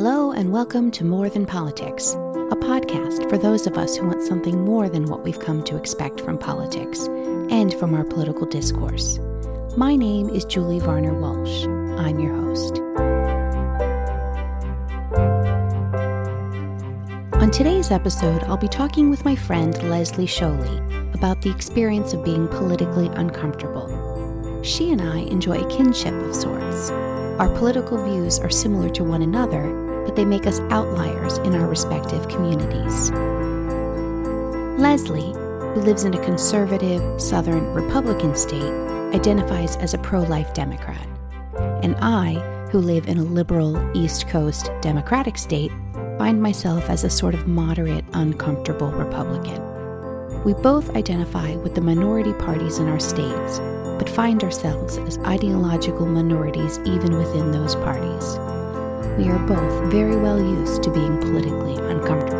Hello, and welcome to More Than Politics, a podcast for those of us who want something more than what we've come to expect from politics and from our political discourse. My name is Julie Varner Walsh. I'm your host. On today's episode, I'll be talking with my friend Leslie Sholly about the experience of being politically uncomfortable. She and I enjoy a kinship of sorts. Our political views are similar to one another, but they make us outliers in our respective communities. Leslie, who lives in a conservative, Southern Republican state, identifies as a pro life Democrat. And I, who live in a liberal East Coast Democratic state, find myself as a sort of moderate, uncomfortable Republican. We both identify with the minority parties in our states, but find ourselves as ideological minorities even within those parties. We are both very well used to being politically uncomfortable.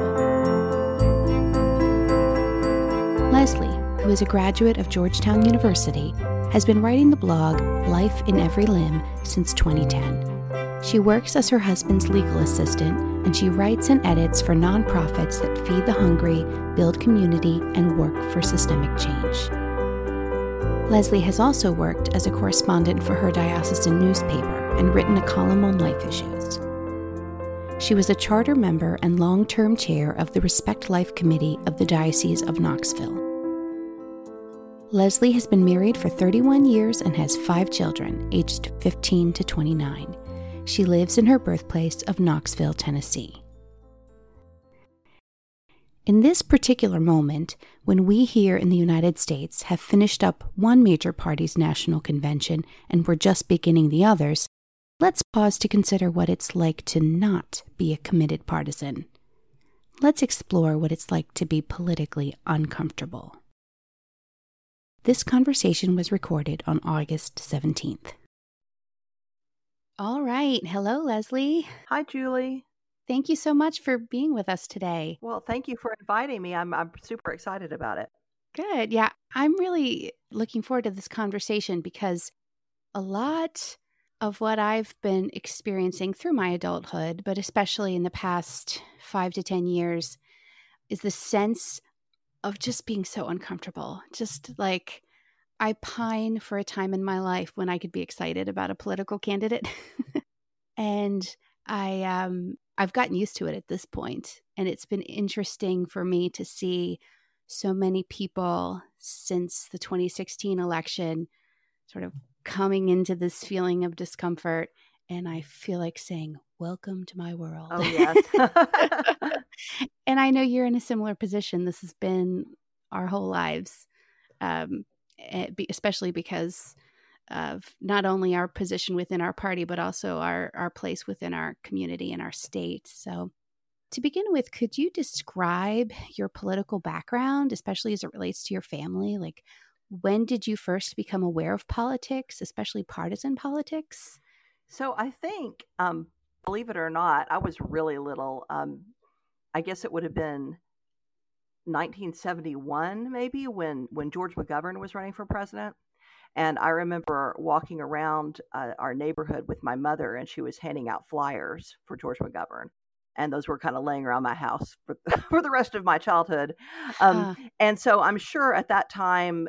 Leslie, who is a graduate of Georgetown University, has been writing the blog Life in Every Limb since 2010. She works as her husband's legal assistant and she writes and edits for nonprofits that feed the hungry, build community, and work for systemic change. Leslie has also worked as a correspondent for her diocesan newspaper and written a column on life issues. She was a charter member and long term chair of the Respect Life Committee of the Diocese of Knoxville. Leslie has been married for 31 years and has five children, aged 15 to 29. She lives in her birthplace of Knoxville, Tennessee. In this particular moment, when we here in the United States have finished up one major party's national convention and we're just beginning the others, let's pause to consider what it's like to not be a committed partisan. Let's explore what it's like to be politically uncomfortable. This conversation was recorded on August 17th. All right. Hello, Leslie. Hi, Julie. Thank you so much for being with us today. Well, thank you for inviting me. I'm I'm super excited about it. Good. Yeah, I'm really looking forward to this conversation because a lot of what I've been experiencing through my adulthood, but especially in the past 5 to 10 years, is the sense of just being so uncomfortable. Just like I pine for a time in my life when I could be excited about a political candidate. and I um I've gotten used to it at this point, and it's been interesting for me to see so many people since the 2016 election sort of coming into this feeling of discomfort and I feel like saying, Welcome to my world. Oh, yes. and I know you're in a similar position. This has been our whole lives, um, eh, especially because of not only our position within our party, but also our, our place within our community and our state. So, to begin with, could you describe your political background, especially as it relates to your family? Like, when did you first become aware of politics, especially partisan politics? So, I think, um, believe it or not, I was really little. Um, I guess it would have been 1971, maybe, when when George McGovern was running for president. And I remember walking around uh, our neighborhood with my mother, and she was handing out flyers for George McGovern. And those were kind of laying around my house for, for the rest of my childhood. Um, uh. And so I'm sure at that time,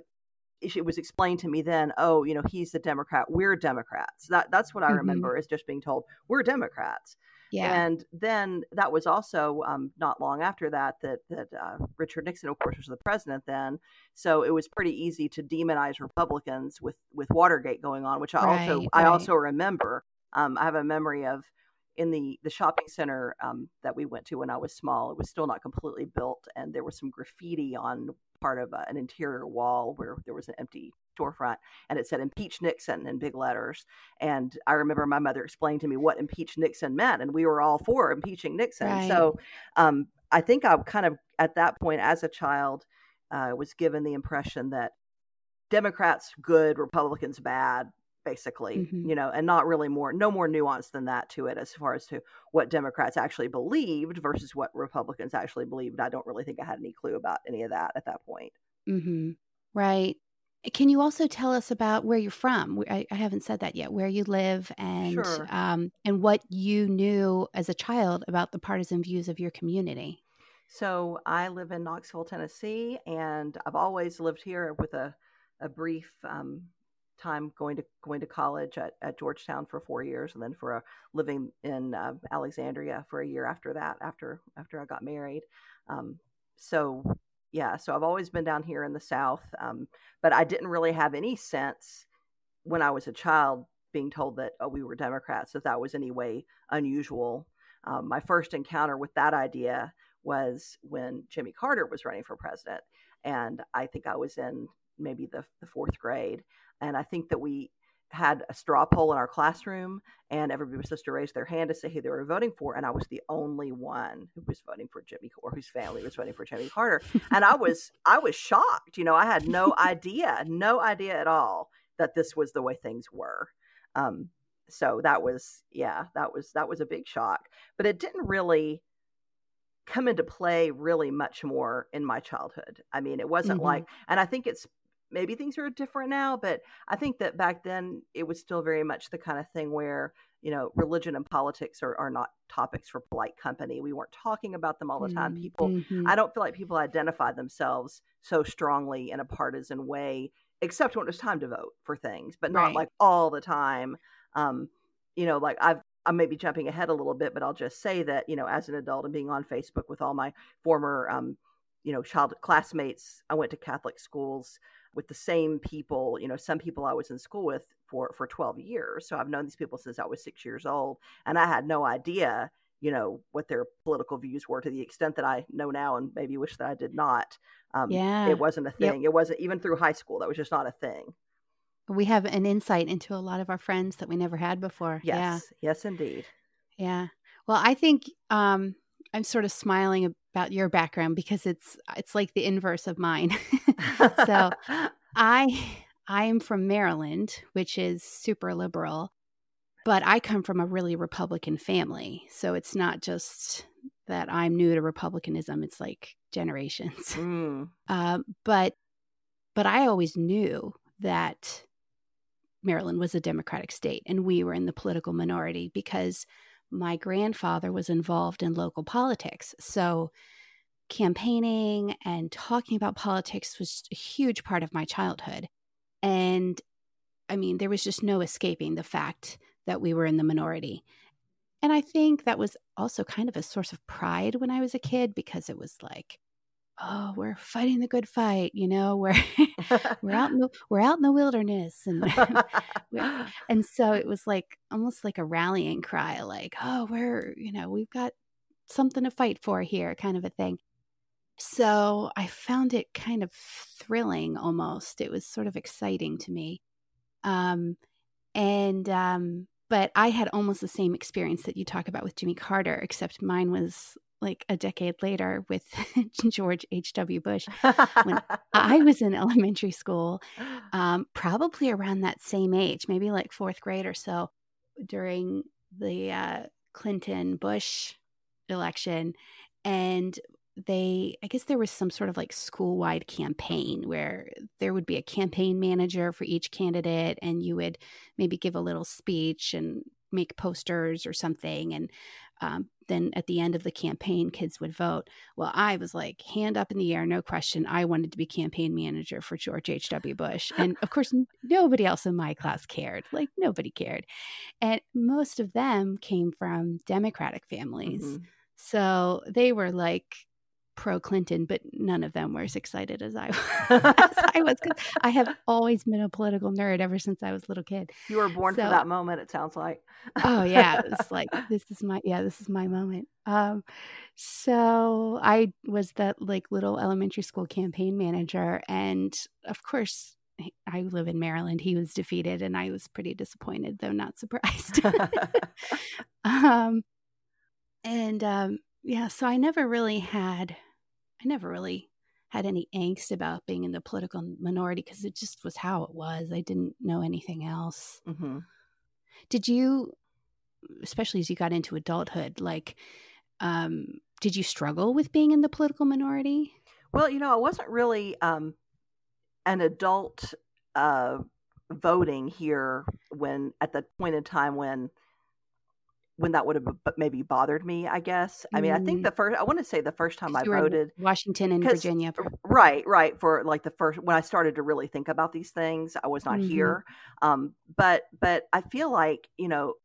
it was explained to me then, oh, you know, he's the Democrat. We're Democrats. That that's what I mm-hmm. remember is just being told we're Democrats. Yeah. And then that was also um, not long after that that that uh, Richard Nixon, of course, was the president then. So it was pretty easy to demonize Republicans with with Watergate going on, which I right, also right. I also remember. Um, I have a memory of in the the shopping center um, that we went to when I was small. It was still not completely built, and there was some graffiti on part of uh, an interior wall where there was an empty storefront and it said impeach Nixon in big letters. And I remember my mother explained to me what impeach Nixon meant, and we were all for impeaching Nixon. Right. So um, I think I kind of, at that point as a child, uh, was given the impression that Democrats good, Republicans bad, basically, mm-hmm. you know, and not really more, no more nuance than that to it as far as to what Democrats actually believed versus what Republicans actually believed. I don't really think I had any clue about any of that at that point. Mm-hmm. Right. Can you also tell us about where you're from? I, I haven't said that yet. Where you live and Sure. um, and what you knew as a child about the partisan views of your community. So I live in Knoxville, Tennessee, and I've always lived here with a, a brief um, time going to going to college at, at Georgetown for four years, and then for a living in uh, Alexandria for a year after that. After after I got married, um, so yeah, so I've always been down here in the South, um, but I didn't really have any sense when I was a child being told that oh we were Democrats that that was any way unusual. Um, my first encounter with that idea was when Jimmy Carter was running for president, and I think I was in maybe the, the fourth grade, and I think that we had a straw poll in our classroom and everybody was supposed to raise their hand to say who they were voting for and i was the only one who was voting for jimmy or whose family was voting for jimmy carter. And i was i was shocked you know i had no idea no idea at all that this was the way things were. Um, so that was yeah that was that was a big shock. But it didn't really come into play really much more in my childhood. I mean it wasn't hmm like and i think it's maybe things are different now, but I think that back then it was still very much the kind of thing where, you know, religion and politics are, are not topics for polite company. We weren't talking about them all the time. People, Mm-hmm. I don't feel like people identify themselves so strongly in a partisan way, except when it was time to vote for things, but not Right. like all the time. Um, you know, like I've, I may be jumping ahead a little bit, but I'll just say that, you know, as an adult and being on Facebook with all my former, um, you know, child classmates, I went to Catholic schools with the same people you know some people i was in school with for for 12 years so i've known these people since i was six years old and i had no idea you know what their political views were to the extent that i know now and maybe wish that i did not um, Yeah. it wasn't a Yep. thing it wasn't even through high school that was just not a thing We have an insight into a lot of our friends that we never had before. yes Yeah. yes indeed Yeah. Well, I think um, I'm sort of smiling about your background because it's it's like the inverse of mine. so I I'm from Maryland, which is super liberal, but I come from a really Republican family. So it's not just that I'm new to Republicanism; it's like generations. Mm, Um, but but I always knew that Maryland was a Democratic state, and we were in the political minority because my grandfather was involved in local politics. So campaigning and talking about politics was a huge part of my childhood. And I mean, there was just no escaping the fact that we were in the minority. And I think that was also kind of a source of pride when I was a kid because it was like, oh, we're fighting the good fight, you know, we're we're out in the we're out in the wilderness and and so it was like almost like a rallying cry, like, oh, we're, you know, we've got something to fight for here, kind of a thing. So I found it kind of thrilling almost. It was sort of exciting to me. Um, and, um, but I had almost the same experience that you talk about with Jimmy Carter, except mine was like a decade later with George H.W. Bush. when I was in elementary school, um, probably around that same age, maybe like fourth grade or so, during the uh, Clinton Bush election. And they, I guess there was some sort of like school wide campaign where there would be a campaign manager for each candidate, and you would maybe give a little speech and make posters or something. And um, then at the end of the campaign, kids would vote. Well, I was like, hand up in the air, no question. I wanted to be campaign manager for George H.W. Bush. And of course, nobody else in my class cared. Like, nobody cared. And most of them came from Democratic families. Mhm. So they were like pro Clinton, but none of them were as excited as I, as I was. I have always been a political nerd ever since I was a little kid. you were born for that moment it sounds like Oh yeah, it's like this is my yeah, this is my moment. Um so I was that like little elementary school campaign manager and of course I live in Maryland. He was defeated and I was pretty disappointed though not surprised. um and um yeah, so I never really had I never really had any angst about being in the political minority because it just was how it was. I didn't know anything else Mhm. did you especially as you got into adulthood like um did you struggle with being in the political minority Well, you know, I wasn't really um, an adult uh, voting here when at the point in time when when that would have maybe bothered me, I guess. I mean, I think mm. the first, I want to say the first time I voted Washington and Virginia. Right, right. For like the first, when I started to really think about these things, I was not mm-hmm. here. Um, but, but I feel like, you know,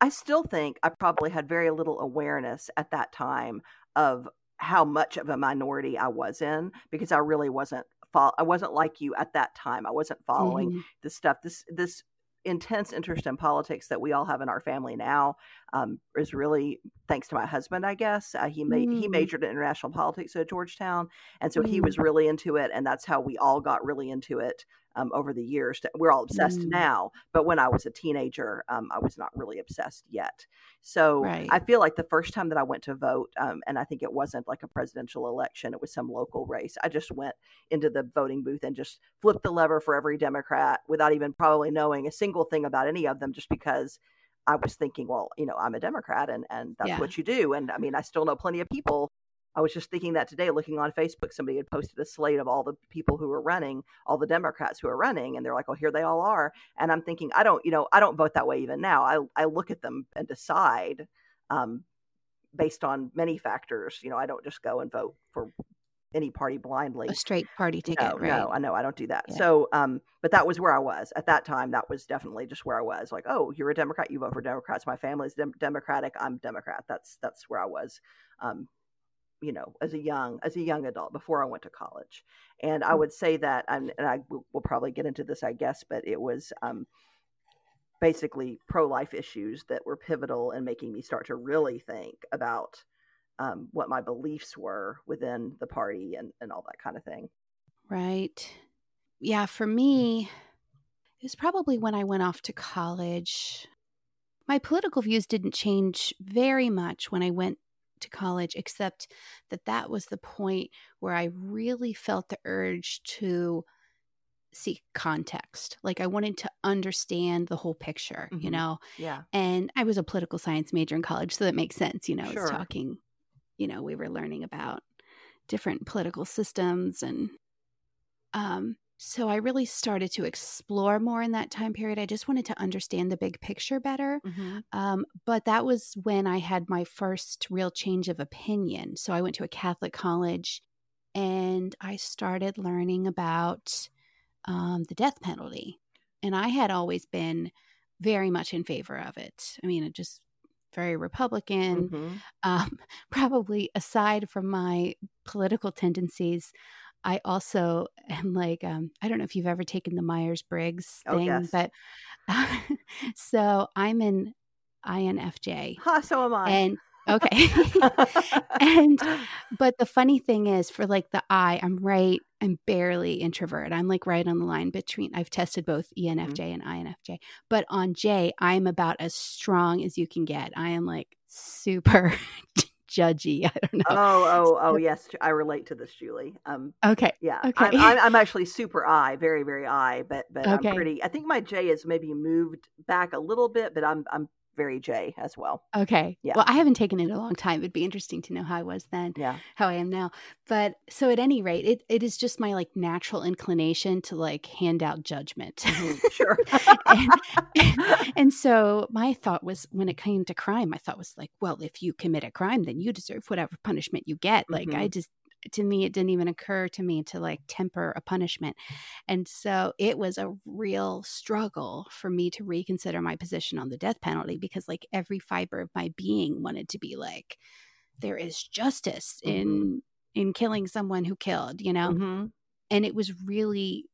I still think I probably had very little awareness at that time of how much of a minority I was in because I really wasn't I wasn't like you at that time. I wasn't following mm-hmm. this stuff. This this intense interest in politics that we all have in our family now um, is really thanks to my husband, I guess. Uh, he made mm. he majored in international politics at Georgetown, and so mm. he was really into it, and that's how we all got really into it um, over the years. We're all obsessed mm. now, but when I was a teenager, um, I was not really obsessed yet. So right. I feel like the first time that I went to vote, um, and I think it wasn't like a presidential election, it was some local race. I just went into the voting booth and just flipped the lever for every Democrat without even probably knowing a single thing about any of them, just because I was thinking, well, you know, I'm a Democrat and, and that's yeah. what you do. And I mean, I still know plenty of people I was just thinking that today, looking on Facebook, somebody had posted a slate of all the people who are running, all the Democrats who are running, and they're like, "Oh, here they all are." And I'm thinking, I don't, you know, I don't vote that way even now. I I look at them and decide um, based on many factors. You know, I don't just go and vote for any party blindly. A straight party ticket, no, right? No, I know I don't do that. Yeah. So, um, but that was where I was at that time. That was definitely just where I was. Like, oh, you're a Democrat, you vote for Democrats. My family's dem- Democratic. I'm Democrat. That's that's where I was. Um, you know as a young as a young adult before i went to college. And i mm. would say that and, and i will probably get into this i guess but it was um, basically pro-life issues that were pivotal in making me start to really think about um, what my beliefs were within the party and, and all that kind of thing. Right. Yeah for me it was probably when i went off to college. My political views didn't change very much when i went to college, except that that was the point where I really felt the urge to seek context. Like I wanted to understand the whole picture, mm-hmm. you know? Yeah. And I was a political science major in college, so that makes sense, you know, sure. it's talking, you know, we were learning about different political systems and um so I really started to explore more in that time period. I just wanted to understand the big picture better. Mm-hmm. Um, but that was when I had my first real change of opinion. So I went to a Catholic college and I started learning about um, the death penalty. And I had always been very much in favor of it. I mean, just very Republican. Mm-hmm. Um, probably aside from my political tendencies, I also am like, um, I don't know if you've ever taken the Myers Briggs oh, thing, oh, yes. but uh, so I'm an INFJ. Huh, so am I. And okay. and but the funny thing is for like the I, I'm right, I'm barely introvert. I'm like right on the line between I've tested both ENFJ mm-hmm. and INFJ. But on J, I'm about as strong as you can get. I am like super judgy. I don't know. Oh, oh, oh, yes. I relate to this, Julie. Um, okay. Yeah. Okay. I'm, I'm, I'm actually super I, very, very I, but but okay. I'm pretty. I think my J is maybe moved back a little bit, but I'm I'm very J as well. Okay. Yeah. Well, I haven't taken it a long time. It'd be interesting to know how I was then, yeah. how I am now. But so at any rate, it, it is just my like natural inclination to like hand out judgment. Mm-hmm. Sure. and, and, and, so my thought was when it came to crime, my thought was like, well, if you commit a crime, then you deserve whatever punishment you get. Like mm-hmm. I just to me it didn't even occur to me to like temper a punishment and so it was a real struggle for me to reconsider my position on the death penalty because like every fiber of my being wanted to be like there is justice mm-hmm. in in killing someone who killed you know mm-hmm. and it was really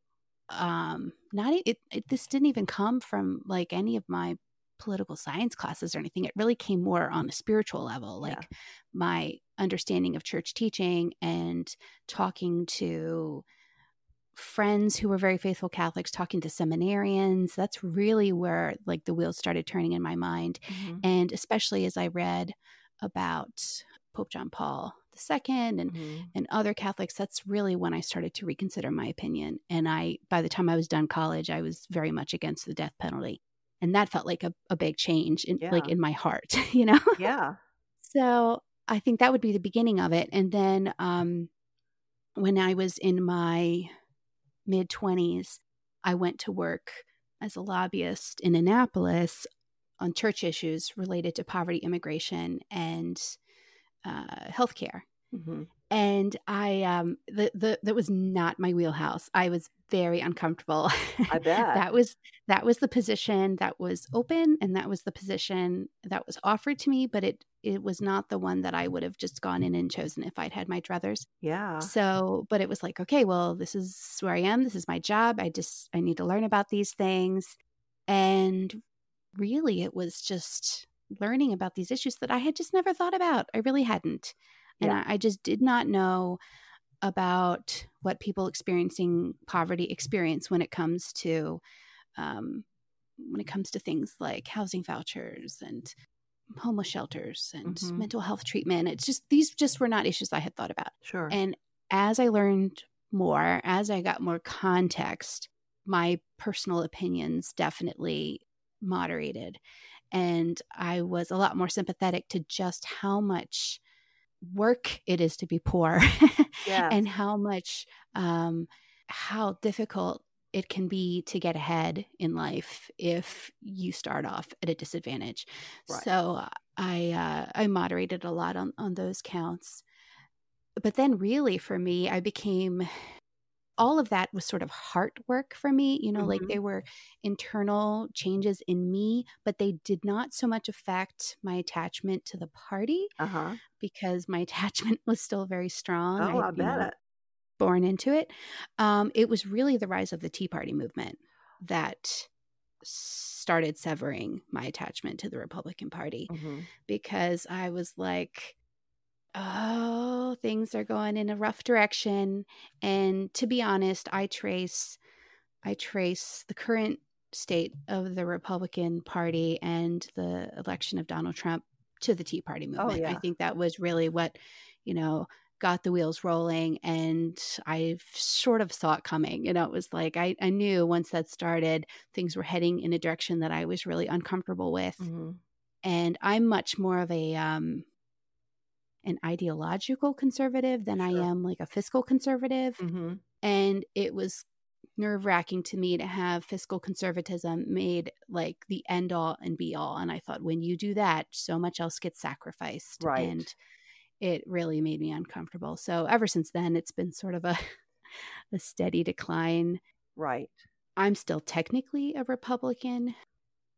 um not it, it this didn't even come from like any of my political science classes or anything. It really came more on a spiritual level, like yeah. my understanding of church teaching and talking to friends who were very faithful Catholics, talking to seminarians. That's really where like the wheels started turning in my mind. Mm-hmm. And especially as I read about Pope John Paul II and mm-hmm. and other Catholics, that's really when I started to reconsider my opinion. And I by the time I was done college, I was very much against the death penalty and that felt like a, a big change in yeah. like in my heart you know yeah so i think that would be the beginning of it and then um when i was in my mid 20s I went to work as a lobbyist in Annapolis on church issues related to poverty, immigration, and uh, healthcare. Mm-hmm. And I, um, the, the, that was not my wheelhouse. I was very uncomfortable. I bet that was, that was the position that was open and that was the position that was offered to me, but it, it was not the one that I would have just gone in and chosen if I'd had my druthers. Yeah. So, but it was like, okay, well, this is where I am. This is my job. I just, I need to learn about these things. And really, it was just learning about these issues that I had just never thought about. I really hadn't. And yeah. I, just did not know about what people experiencing poverty experience when it comes to um, when it comes to things like housing vouchers and homeless shelters and mm-hmm. mental health treatment. It's just these just were not issues I had thought about. Sure. And as I learned more, as I got more context, my personal opinions definitely moderated. And I was a lot more sympathetic to just how much work it is to be poor yes. and how much um, how difficult it can be to get ahead in life if you start off at a disadvantage. Right. So I uh, I moderated a lot on on those counts. But then really for me I became all of that was sort of heart work for me. You know, mm-hmm. like there were internal changes in me, but they did not so much affect my attachment to the party uh-huh. because my attachment was still very strong. Oh, I, I bet know, it. Born into it. Um, it was really the rise of the Tea Party movement that started severing my attachment to the Republican Party mm-hmm. because I was like, oh, things are going in a rough direction. And to be honest, I trace I trace the current state of the Republican Party and the election of Donald Trump to the Tea Party oh, movement. Oh, yeah. I think that was really what, you know, got the wheels rolling and I sort of saw it coming. You know, it was like I, I knew once that started, things were heading in a direction that I was really uncomfortable with. Mm-hmm. And I'm much more of a um an ideological conservative than sure. I am like a fiscal conservative. Mm-hmm. And it was nerve wracking to me to have fiscal conservatism made like the end all and be all. And I thought, when you do that, so much else gets sacrificed. Right. And it really made me uncomfortable. So ever since then, it's been sort of a, a steady decline. Right. I'm still technically a Republican.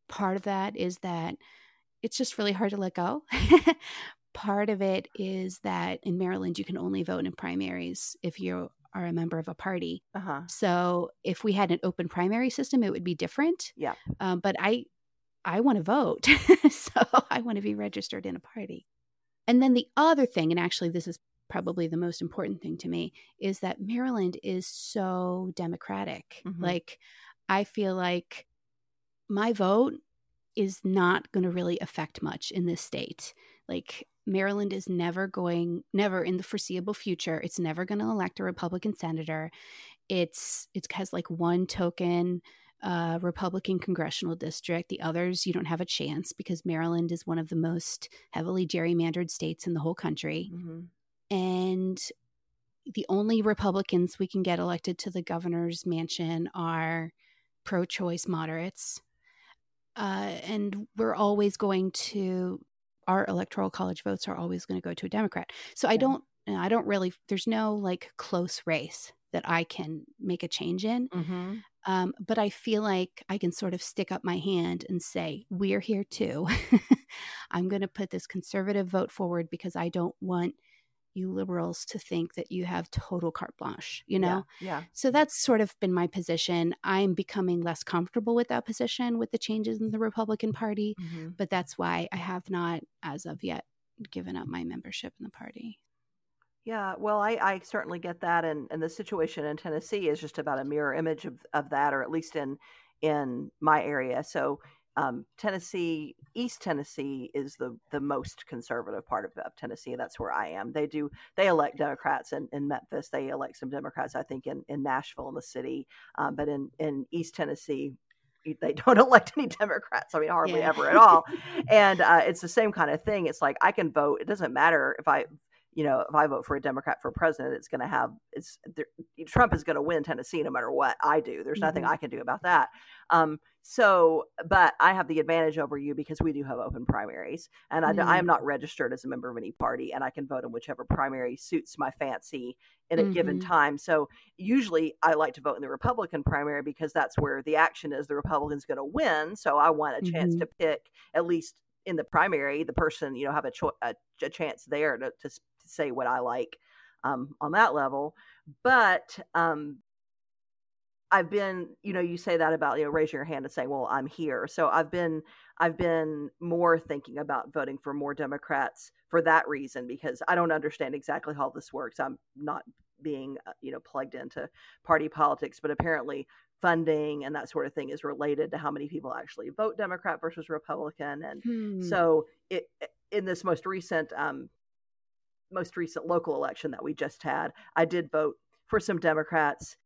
Part of that is that it's just really hard to let go. part of it is that in Maryland, you can only vote in primaries if you are a member of a party. Uh-huh. So if we had an open primary system, it would be different. Yeah. Um, but I, I want to vote, so I want to be registered in a party. And then the other thing, and actually this is probably the most important thing to me, is that Maryland is so democratic. Mm-hmm. Like I feel like my vote is not going to really affect much in this state. Like Maryland is never going, never in the foreseeable future, it's never going to elect a Republican senator. It's it has like one token uh, Republican congressional district. The others, you don't have a chance because Maryland is one of the most heavily gerrymandered states in the whole country. Mm-hmm. And the only Republicans we can get elected to the governor's mansion are pro choice moderates. Uh, and we're always going to our electoral college votes are always going to go to a Democrat. So I don't, I don't really, there's no like close race that I can make a change in. Mm-hmm. Um, but I feel like I can sort of stick up my hand and say, we're here too. I'm going to put this conservative vote forward because I don't want you liberals to think that you have total carte blanche, you know? Yeah, yeah. So that's sort of been my position. I'm becoming less comfortable with that position with the changes in the Republican Party, mm-hmm. but that's why I have not, as of yet, given up my membership in the party. Yeah, well, I, I certainly get that, and, and the situation in Tennessee is just about a mirror image of, of that, or at least in in my area. So um, Tennessee, East Tennessee is the the most conservative part of, of, Tennessee. That's where I am. They do they elect Democrats in, in Memphis. They elect some Democrats, I think, in, in Nashville in the city. Um, but in in East Tennessee, they don't elect any Democrats. I mean, hardly yeah. ever at all. and uh, it's the same kind of thing. It's like I can vote. It doesn't matter if I you know, if I vote for a Democrat for president, it's going to have it's Trump is going to win Tennessee no matter what I do. There's nothing mm-hmm. I can do about that. Um, so, but I have the advantage over you because we do have open primaries, and I, mm-hmm. I, am not registered as a member of any party, and I can vote in whichever primary suits my fancy in a mm-hmm. given time. So, usually, I like to vote in the Republican primary because that's where the action is. The Republican's going to win, so I want a chance mm-hmm. to pick at least in the primary the person you know have a, cho- a, a chance there to, to, to, say what I like um, on that level. But um, I've been, you know, you say that about, you know, raising your hand and saying, well, I'm here. So I've been, I've been more thinking about voting for more Democrats for that reason, because I don't understand exactly how this works. I'm not being, uh, you know, plugged into party politics, but apparently funding and that sort of thing is related to how many people actually vote Democrat versus Republican. And hmm. so it, in this most recent, um, most recent local election that we just had, I did vote for some Democrats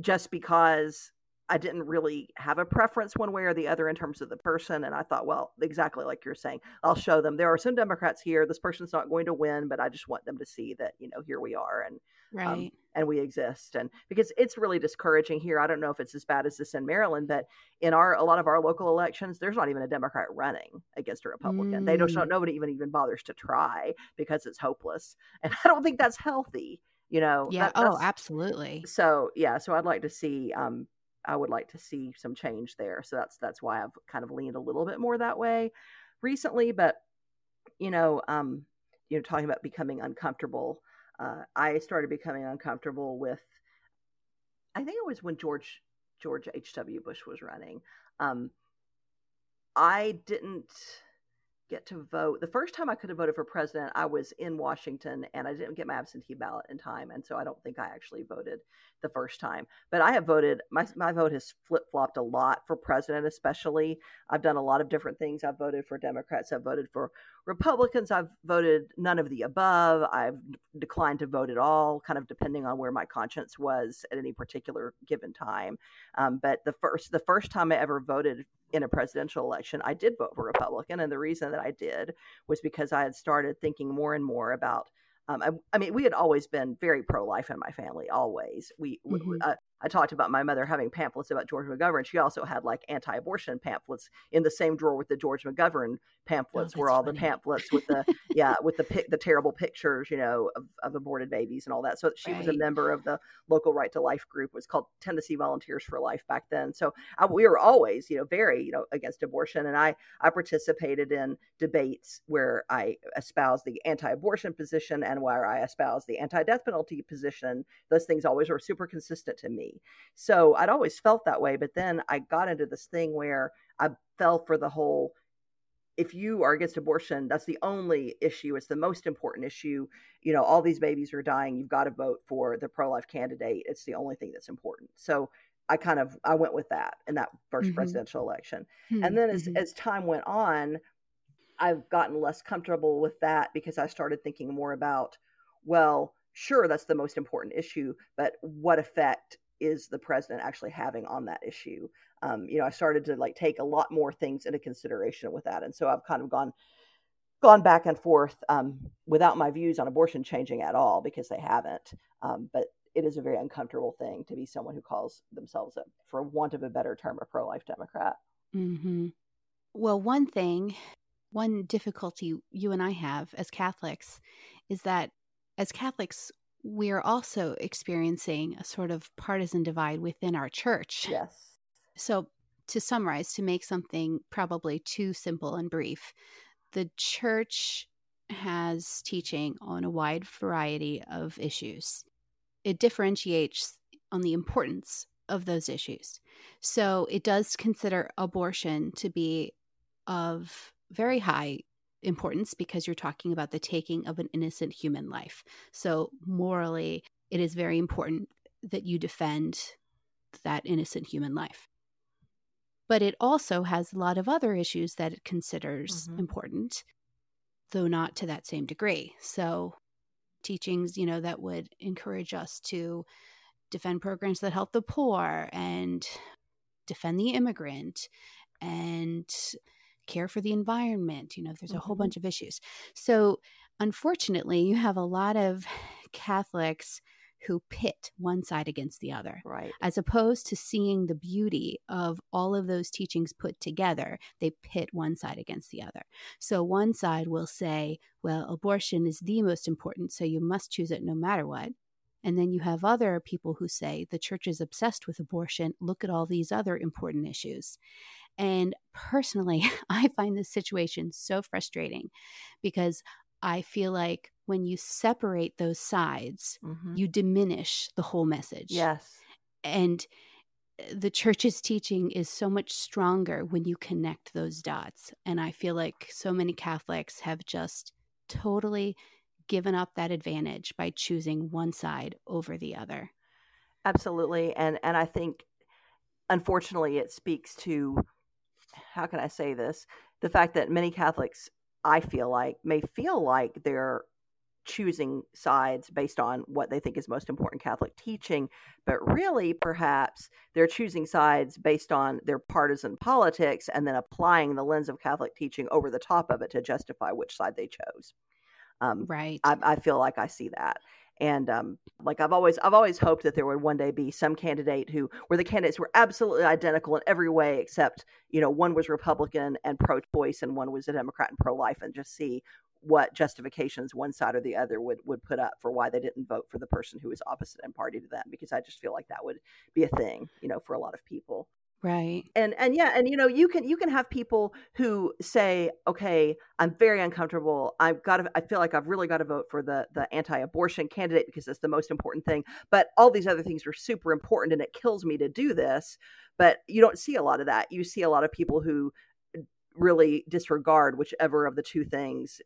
just because I didn't really have a preference one way or the other in terms of the person. And I thought, well, exactly like you're saying, I'll show them there are some Democrats here. This person's not going to win, but I just want them to see that, you know, here we are and right. Um, and we exist. And because it's really discouraging here. I don't know if it's as bad as this in Maryland, but in our a lot of our local elections, there's not even a Democrat running against a Republican. Mm. They don't mm. nobody even even bothers to try because it's hopeless. And I don't think that's healthy you know yeah that, oh absolutely so yeah so i'd like to see um i would like to see some change there so that's that's why i've kind of leaned a little bit more that way recently but you know um you know talking about becoming uncomfortable uh i started becoming uncomfortable with i think it was when george george h.w bush was running. Um i didn't get to vote. The first time I could have voted for president, I was in Washington and I didn't get my absentee ballot in time. And so I don't think I actually voted the first time. But I have voted, my, my vote has flip flopped a lot for president, especially. I've done a lot of different things. I've voted for Democrats, I've voted for Republicans, I've voted none of the above. I've declined to vote at all, kind of depending on where my conscience was at any particular given time. Um, but the first, the first time I ever voted in a presidential election, I did vote for Republican. And the reason that I did was because I had started thinking more and more about um, I, I, mean, we had always been very pro-life in my family. Always, we, mm-hmm. we uh, I talked about my mother having pamphlets about George McGovern. She also had like anti-abortion pamphlets in the same drawer with the George McGovern oh, pamphlets, oh, were all funny. the pamphlets with the yeah with the pic, the terrible pictures, you know, of, of aborted babies and all that. So she right. was a member of the local Right to Life group. It was called Tennessee Volunteers for Life back then. So I, we were always, you know, very you know against abortion, and I I participated in debates where I espoused the anti-abortion position and where I espoused the anti-death penalty position. Those things always were super consistent to me. So I'd always felt that way. But then I got into this thing where I fell for the whole if you are against abortion, that's the only issue. It's the most important issue. You know, all these babies are dying. You've got to vote for the pro life candidate. It's the only thing that's important. So I kind of I went with that in that 1st mm-hmm. presidential election. Mm-hmm. And then as mm-hmm. as time went on, I've gotten less comfortable with that because I started thinking more about, well, sure, that's the most important issue, but what effect is the president actually having on that issue? Um, you know, I started to like take a lot more things into consideration with that, and so I've kind of gone gone back and forth um, without my views on abortion changing at all because they haven't. Um, but it is a very uncomfortable thing to be someone who calls themselves, a, for want of a better term, a pro life Democrat. Mm-hmm. Well, one thing, one difficulty you and I have as Catholics is that as Catholics, we're also experiencing a sort of partisan divide within our church. Yes. So, to summarize, to make something probably too simple and brief, the church has teaching on a wide variety of issues. It differentiates on the importance of those issues. So, it does consider abortion to be of very high importance because you're talking about the taking of an innocent human life. So, morally, it is very important that you defend that innocent human life. But it also has a lot of other issues that it considers mm-hmm. important, though not to that same degree. So, teachings, you know, that would encourage us to defend programs that help the poor and defend the immigrant and care for the environment. You know, there's a mm-hmm. whole bunch of issues. So unfortunately, you have a lot of Catholics who pit one side against the other. Right. As opposed to seeing the beauty of all of those teachings put together, they pit one side against the other. So one side will say, well, abortion is the most important, so you must choose it no matter what. And then you have other people who say the church is obsessed with abortion. Look at all these other important issues. And personally, I find this situation so frustrating because I feel like when you separate those sides, mm-hmm. you diminish the whole message. Yes. And eh, the church's teaching is so much stronger when you connect those dots. And I feel like so many Catholics have just totally given up that advantage by choosing one side over the other. Absolutely. And and I think unfortunately it speaks to how can I say this? The fact that many Catholics I feel like may feel like they're choosing sides based on what they think is most important Catholic teaching, but really perhaps they're choosing sides based on their partisan politics and then applying the lens of Catholic teaching over the top of it to justify which side they chose. Um, right. I, I, feel like I see that. And um, like I've always, I've always hoped that there would one day be some candidate who, where the candidates were absolutely identical in every way, except you know one was Republican and pro-choice, and one was a Democrat and pro-life, and just see what justifications one side or the other would would put up for why they didn't vote for the person who was opposite in party to them because I just feel like that would be a thing, you know, for a lot of people right and and yeah and you know you can you can have people who say okay i'm very uncomfortable i've got to i feel like i've really got to vote for the the anti-abortion candidate because it's the most important thing but all these other things are super important and it kills me to do this but you don't see a lot of that you see a lot of people who really disregard whichever of the two things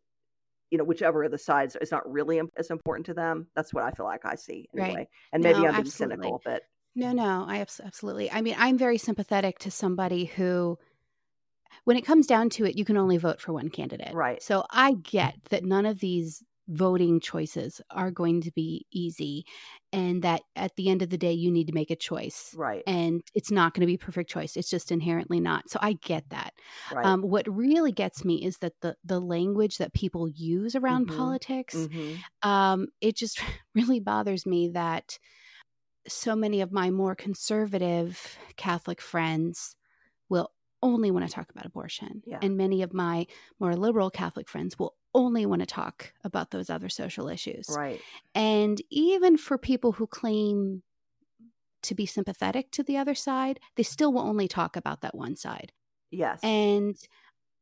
you know whichever of the sides is not really as important to them that's what i feel like i see anyway right. and maybe no, i'm being absolutely. cynical but no, no, I absolutely. I mean, I'm very sympathetic to somebody who, when it comes down to it, you can only vote for one candidate. Right. So I get that none of these voting choices are going to be easy and that at the end of the day you need to make a choice right and it's not going to be a perfect choice it's just inherently not so i get that right. um, what really gets me is that the the language that people use around mm-hmm. politics mm-hmm. Um, it just really bothers me that so many of my more conservative Catholic friends will only want to talk about abortion. Yeah. And many of my more liberal Catholic friends will only want to talk about those other social issues. Right. And even for people who claim to be sympathetic to the other side, they still will only talk about that one side. Yes. And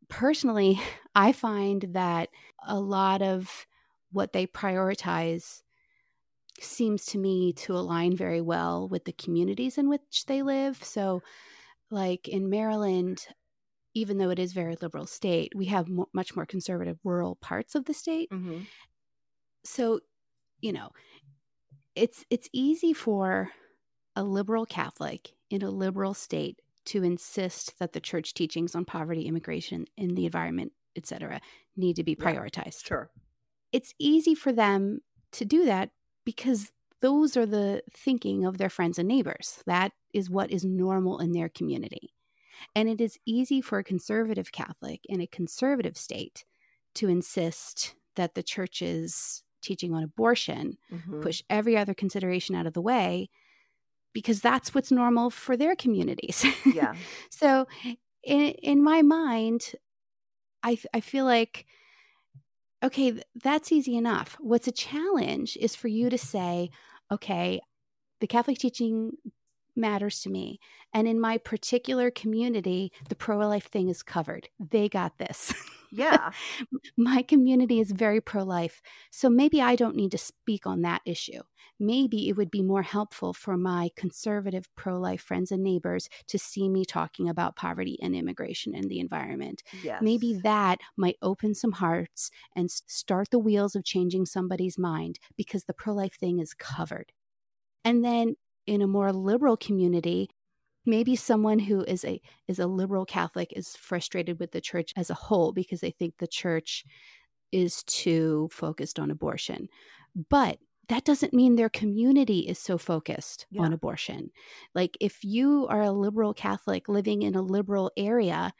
personally, I find that a lot of what they prioritize seems to me to align very well with the communities in which they live. So, like in Maryland, even though it is very liberal state, we have mo- much more conservative rural parts of the state. Mm-hmm. So, you know, it's it's easy for a liberal Catholic in a liberal state to insist that the church teachings on poverty, immigration, and the environment, etc., need to be prioritized. Yeah, sure. It's easy for them to do that because those are the thinking of their friends and neighbors. That is what is normal in their community. And it is easy for a conservative Catholic in a conservative state to insist that the church's teaching on abortion mm-hmm. push every other consideration out of the way because that's what's normal for their communities. Yeah. so in in my mind I I feel like okay, that's easy enough. What's a challenge is for you to say, okay, the Catholic teaching matters to me. And in my particular community, the pro life thing is covered. They got this. Yeah. my community is very pro life. So maybe I don't need to speak on that issue. Maybe it would be more helpful for my conservative pro life friends and neighbors to see me talking about poverty and immigration and the environment. Yes. Maybe that might open some hearts and start the wheels of changing somebody's mind because the pro life thing is covered. And then in a more liberal community, maybe someone who is a is a liberal catholic is frustrated with the church as a whole because they think the church is too focused on abortion but that doesn't mean their community is so focused yeah. on abortion like if you are a liberal catholic living in a liberal area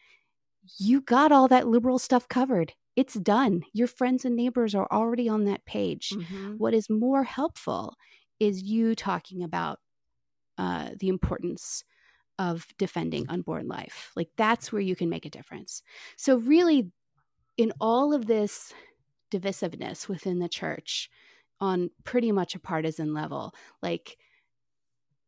you got all that liberal stuff covered it's done. Your friends and neighbors are already on that page. Mm-hmm. What is more helpful is you talking about uh, the importance of defending unborn life. Like that's where you can make a difference. So, really, in all of this divisiveness within the church on pretty much a partisan level, like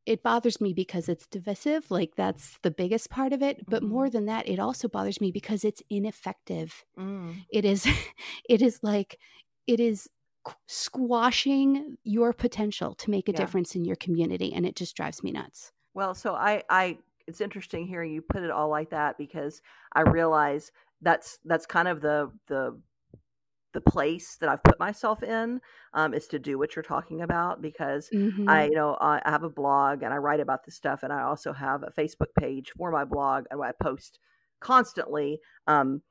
it bothers me because it's divisive like that's the biggest part of it but Mhm. more than that it also bothers me because it's ineffective Mm. it is it is like it is squashing your potential to make a Yeah. difference in your community and it just drives me nuts Well, so I, I, it's interesting hearing you put it all like that because I realize that's that's kind of the the the place that I've put myself in um, is to do what you're talking about because Mhm. I, you know, I have a blog and I write about this stuff, and I also have a Facebook page for my blog, and I post constantly. Um,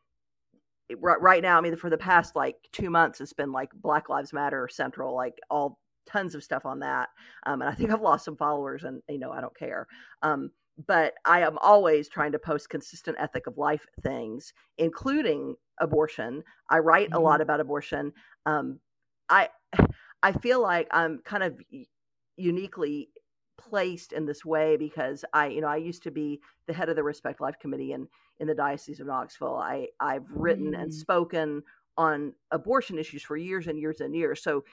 right, right now, I mean, for the past like two months, it's been like Black Lives Matter Central, like all tons of stuff on that. Um, and I think I've lost some followers, and you know, I don't care. Um, but I am always trying to post consistent ethic of life things, including abortion. I write a Mhm. lot about abortion. Um, I I feel like I'm kind of uniquely placed in this way because I, you know, I used to be the head of the Respect Life Committee in in the Diocese of Knoxville. I I've written and Mm. spoken on abortion issues for years and years and years. So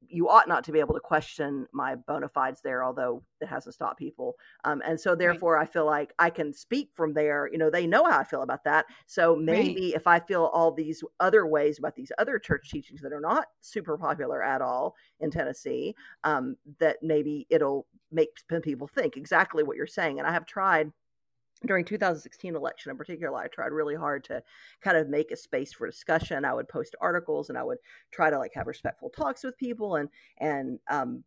you ought not to be able to question my bona fides there, although it hasn't stopped people. Um, and so, therefore, I feel like I can speak from there. You know, they know how I feel about that. So maybe if I feel all these other ways about these other church teachings that are not super popular at all in Tennessee, um, that maybe it'll make people think exactly what you're saying. And I have tried during 2016 election in particular i tried really hard to kind of make a space for discussion. I would post articles and i would try to like have respectful talks with people and and um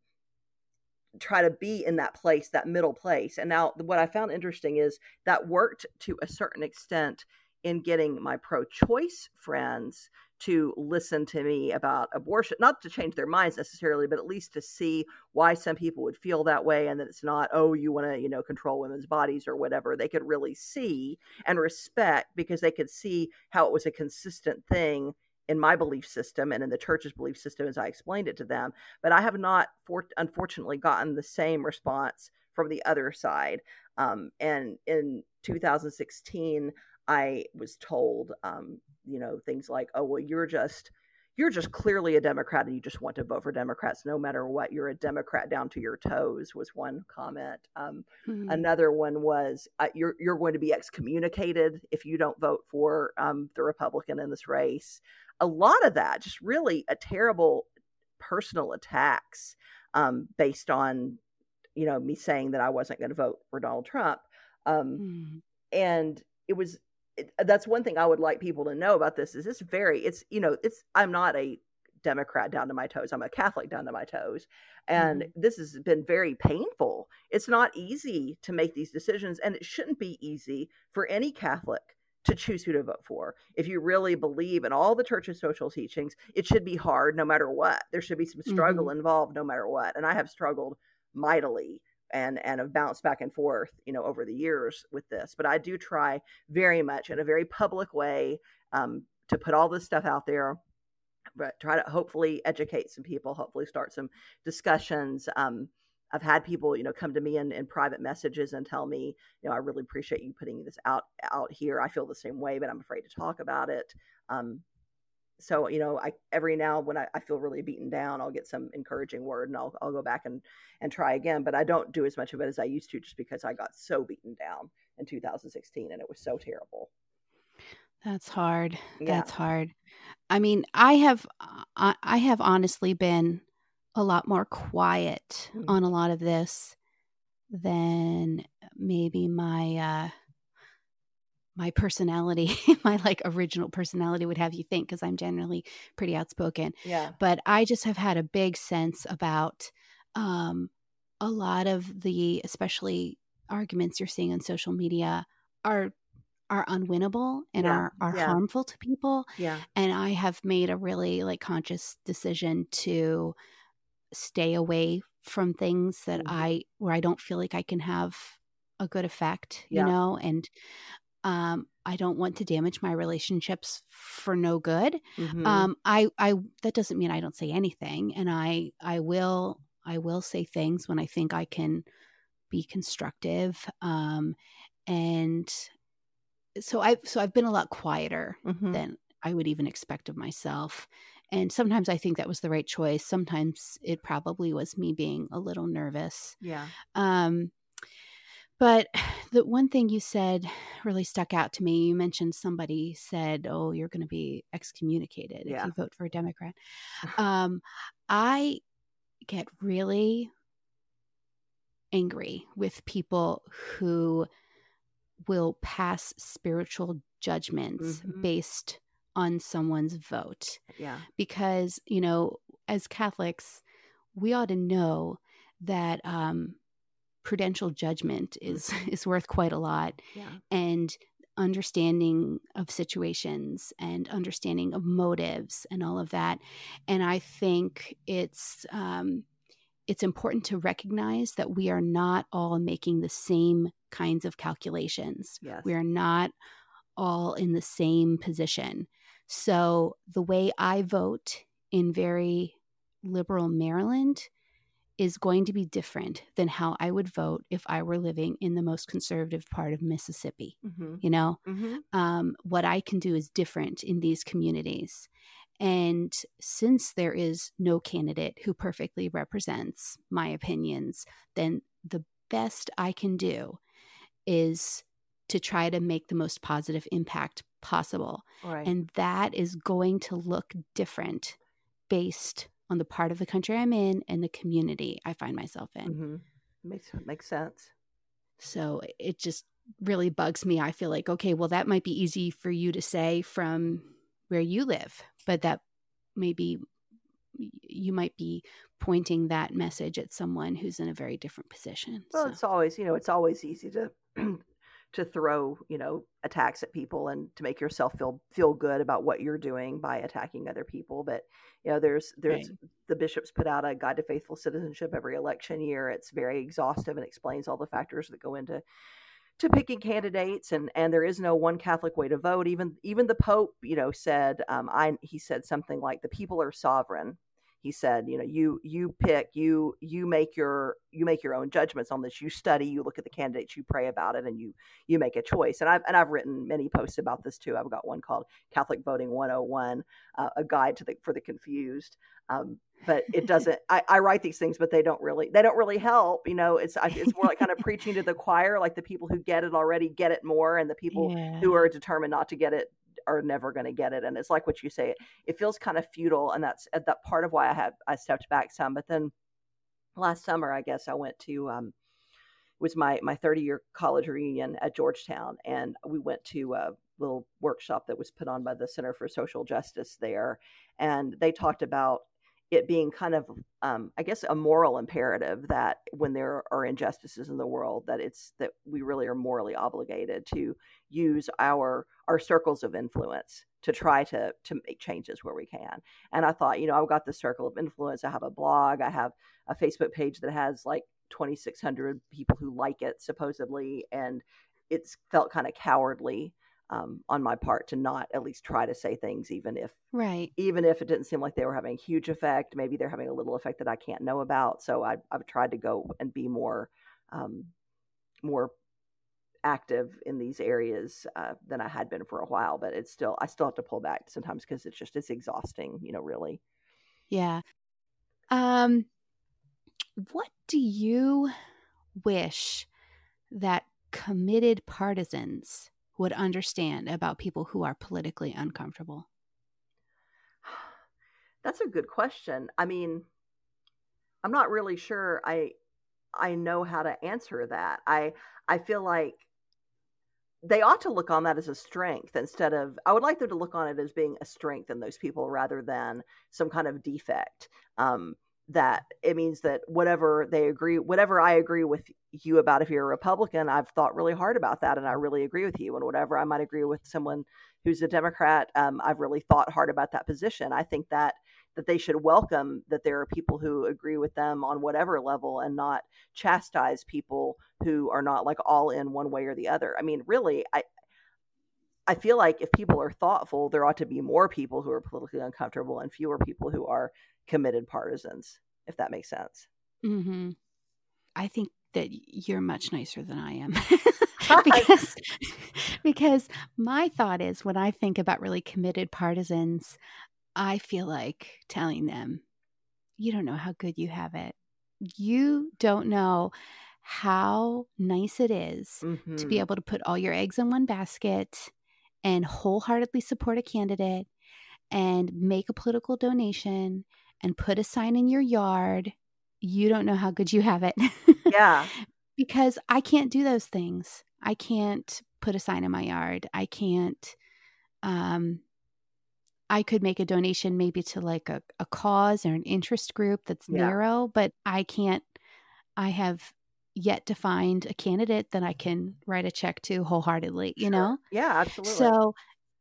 try to be in that place that middle place. And now what i found interesting is that worked to a certain extent in getting my pro-choice friends to listen to me about abortion not to change their minds necessarily but at least to see why some people would feel that way and that it's not oh you want to you know control women's bodies or whatever. They could really see and respect because they could see how it was a consistent thing in my belief system and in the church's belief system as I explained it to them but I have not for, unfortunately gotten the same response from the other side. Um, and in 2016 I was told um, you know things like oh well you're just you're just clearly a democrat and you just want to vote for democrats no matter what you're a democrat down to your toes was one comment um, Mhm. another one was uh, you're you're going to be excommunicated if you don't vote for um, the republican in this race a lot of that just really a terrible personal attacks um, based on you know me saying that i wasn't going to vote for donald trump um, Mm. and it was it, uh, that's one thing I would like people to know about this is it's very it's you know it's I'm not a Democrat down to my toes I'm a Catholic down to my toes and mm-hmm. this has been very painful. It's not easy to make these decisions and it shouldn't be easy for any Catholic to choose who to vote for. If you really believe in all the church's social teachings it should be hard no matter what. There should be some struggle mm-hmm. involved no matter what and I have struggled mightily and and have bounced back and forth you know over the years with this but i do try very much in a very public way um, to put all this stuff out there but try to hopefully educate some people hopefully start some discussions. Um, i've had people you know come to me in, in private messages and tell me you know i really appreciate you putting this out out here. I feel the same way but i'm afraid to talk about it. Um, so you know i every now when I, I feel really beaten down i'll get some encouraging word and I'll, I'll go back and and try again but i don't do as much of it as i used to just because i got so beaten down in 2016 and it was so terrible That's hard. Yeah. That's hard. I mean, I have I, I have honestly been a lot more quiet Mm. on a lot of this than maybe my uh my personality, my like original personality would have you think because I'm generally pretty outspoken. yeah But I just have had a big sense about um a lot of the especially arguments you're seeing on social media are are unwinnable and Yeah, are are yeah. harmful to people yeah and i have made a really like conscious decision to stay away from things that Mhm. i where i don't feel like i can have a good effect Yeah. you know and Um, I don't want to damage my relationships for no good. Mhm. Um, I, I, that doesn't mean I don't say anything, and I, I will, I will say things when I think I can be constructive. Um, and so I, so I've been a lot quieter Mhm. than I would even expect of myself. And sometimes I think that was the right choice. Sometimes it probably was me being a little nervous. yeah. Um, but the one thing you said really stuck out to me. You mentioned somebody said, "Oh, you're going to be excommunicated if you vote for a Democrat." Um, I get really angry with people who will pass spiritual judgments Mhm. based on someone's vote Yeah. because you know as catholics we ought to know that um, prudential judgment is is worth quite a lot Yeah. and understanding of situations and understanding of motives and all of that and i think it's um, it's important to recognize that we are not all making the same kinds of calculations Yes. we are not all in the same position. So the way I vote in very liberal Maryland is going to be different than how I would vote if I were living in the most conservative part of Mississippi. hmm You know, hmm um, what I can do is different in these communities. And since there is no candidate who perfectly represents my opinions, then the best I can do is to try to make the most positive impact possible. Right. And that is going to look different based on the part of the country I'm in and the community I find myself in. hmm Makes makes sense. So it just really bugs me. I feel like, okay, well, that might be easy for you to say from where you live, but that maybe you might be pointing that message at someone who's in a very different position. Well, So- it's always you know it's always easy to to throw you know attacks at people and to make yourself feel feel good about what you're doing by attacking other people. But you know there's there's the bishops put out a guide to faithful citizenship every election year. It's very exhaustive and explains all the factors that go into to picking candidates and and there is no one catholic way to vote even even the pope you know said um i he said something like the people are sovereign he said you know you you pick you you make your you make your own judgments on this. You study you look at the candidates you pray about it and you you make a choice. And i've and i've written many posts about this too. I've got one called catholic voting 101 uh, a guide to the for the confused. Um, but it doesn't I, I write these things but they don't really they don't really help you know? It's it's more like kind of preaching to the choir like the people who get it already get it more and the people Yeah. who are determined not to get it are never going to get it and it's like what you say it feels kind of futile and that's uh, that part of why i had i stepped back some but then last summer i guess i went to um was my my 30 year college reunion at georgetown and we went to a little workshop that was put on by the center for social justice there and they talked about it being kind of um, i guess a moral imperative that when there are injustices in the world that it's that we really are morally obligated to use our our circles of influence to try to to make changes where we can. And i thought you know i've got this circle of influence. I have a blog. I have a facebook page that has like 2600 people who like it supposedly. And it's felt kind of cowardly um, on my part to not at least try to say things even if right. even if it didn't seem like they were having a huge effect, maybe they're having a little effect that I can't know about. So I, I've tried to go and be more, um, more active in these areas uh, than I had been for a while. But it's still, I still have to pull back sometimes because it's just it's exhausting, you know. Really, Yeah. Um, what do you wish that committed partisans would understand about people who are politically uncomfortable? that's a good question. I mean, I'm not really sure. I I know how to answer that. I I feel like they ought to look on that as a strength instead of I would like them to look on it as being a strength in those people rather than some kind of defect. Um, that it means that whatever they agree, whatever I agree with you about, if you're a Republican, I've thought really hard about that, and I really agree with you. And whatever I might agree with someone who's a Democrat, um, I've really thought hard about that position. I think that that they should welcome that there are people who agree with them on whatever level and not chastise people who are not like all in one way or the other. I mean, really, I I feel like if people are thoughtful, there ought to be more people who are politically uncomfortable and fewer people who are committed partisans, if that makes sense. Mm-hmm. I think that you're much nicer than I am. because because my thought is when I think about really committed partisans, I feel like telling them, you don't know how good you have it. You don't know how nice it is mm-hmm. to be mm-hmm. able to put all your eggs in one basket and wholeheartedly support a candidate and make a political donation and put a sign in your yard. You don't know how good you have it. Yeah. because I can't do those things. I can't put a sign in my yard. I can't um I could make a donation maybe to like a, a cause or an interest group that's yeah. narrow, but I can't I have yet to find a candidate that I can write a check to wholeheartedly, you sure. know? Yeah, absolutely. So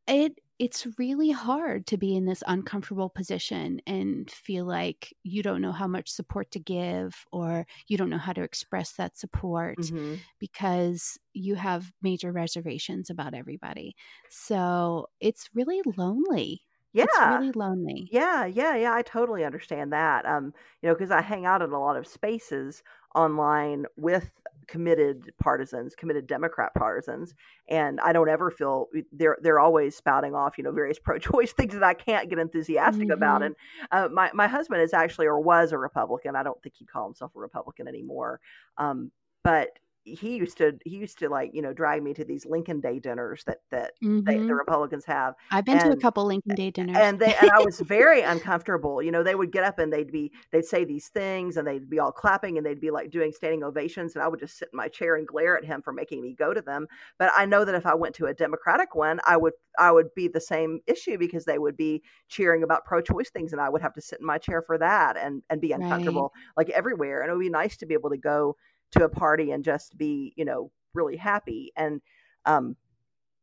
it it's really hard to be in this uncomfortable position and feel like you don't know how much support to give or you don't know how to express that support mm-hmm. because you have major reservations about everybody. So it's really lonely yeah it's really lonely yeah yeah yeah i totally understand that um you know because i hang out in a lot of spaces online with committed partisans committed democrat partisans and i don't ever feel they're they're always spouting off you know various pro-choice things that i can't get enthusiastic mm-hmm. about and uh, my, my husband is actually or was a republican i don't think he'd call himself a republican anymore um, but he used to he used to like you know drag me to these Lincoln Day dinners that that mm-hmm. they, the mm-hmm. Republicans have. I've been and, to a couple Lincoln Day dinners, and they and I was very uncomfortable. You know, they would get up and they'd be they'd say these things and they'd be all clapping and they'd be like doing standing ovations, and I would just sit in my chair and glare at him for making me go to them. But I know that if I went to a Democratic one, I would I would be the same issue because they would be cheering about pro-choice things, and I would have to sit in my chair for that and and be uncomfortable right. like everywhere. And it would be nice to be able to go to a party and just be, you know, really happy. And um,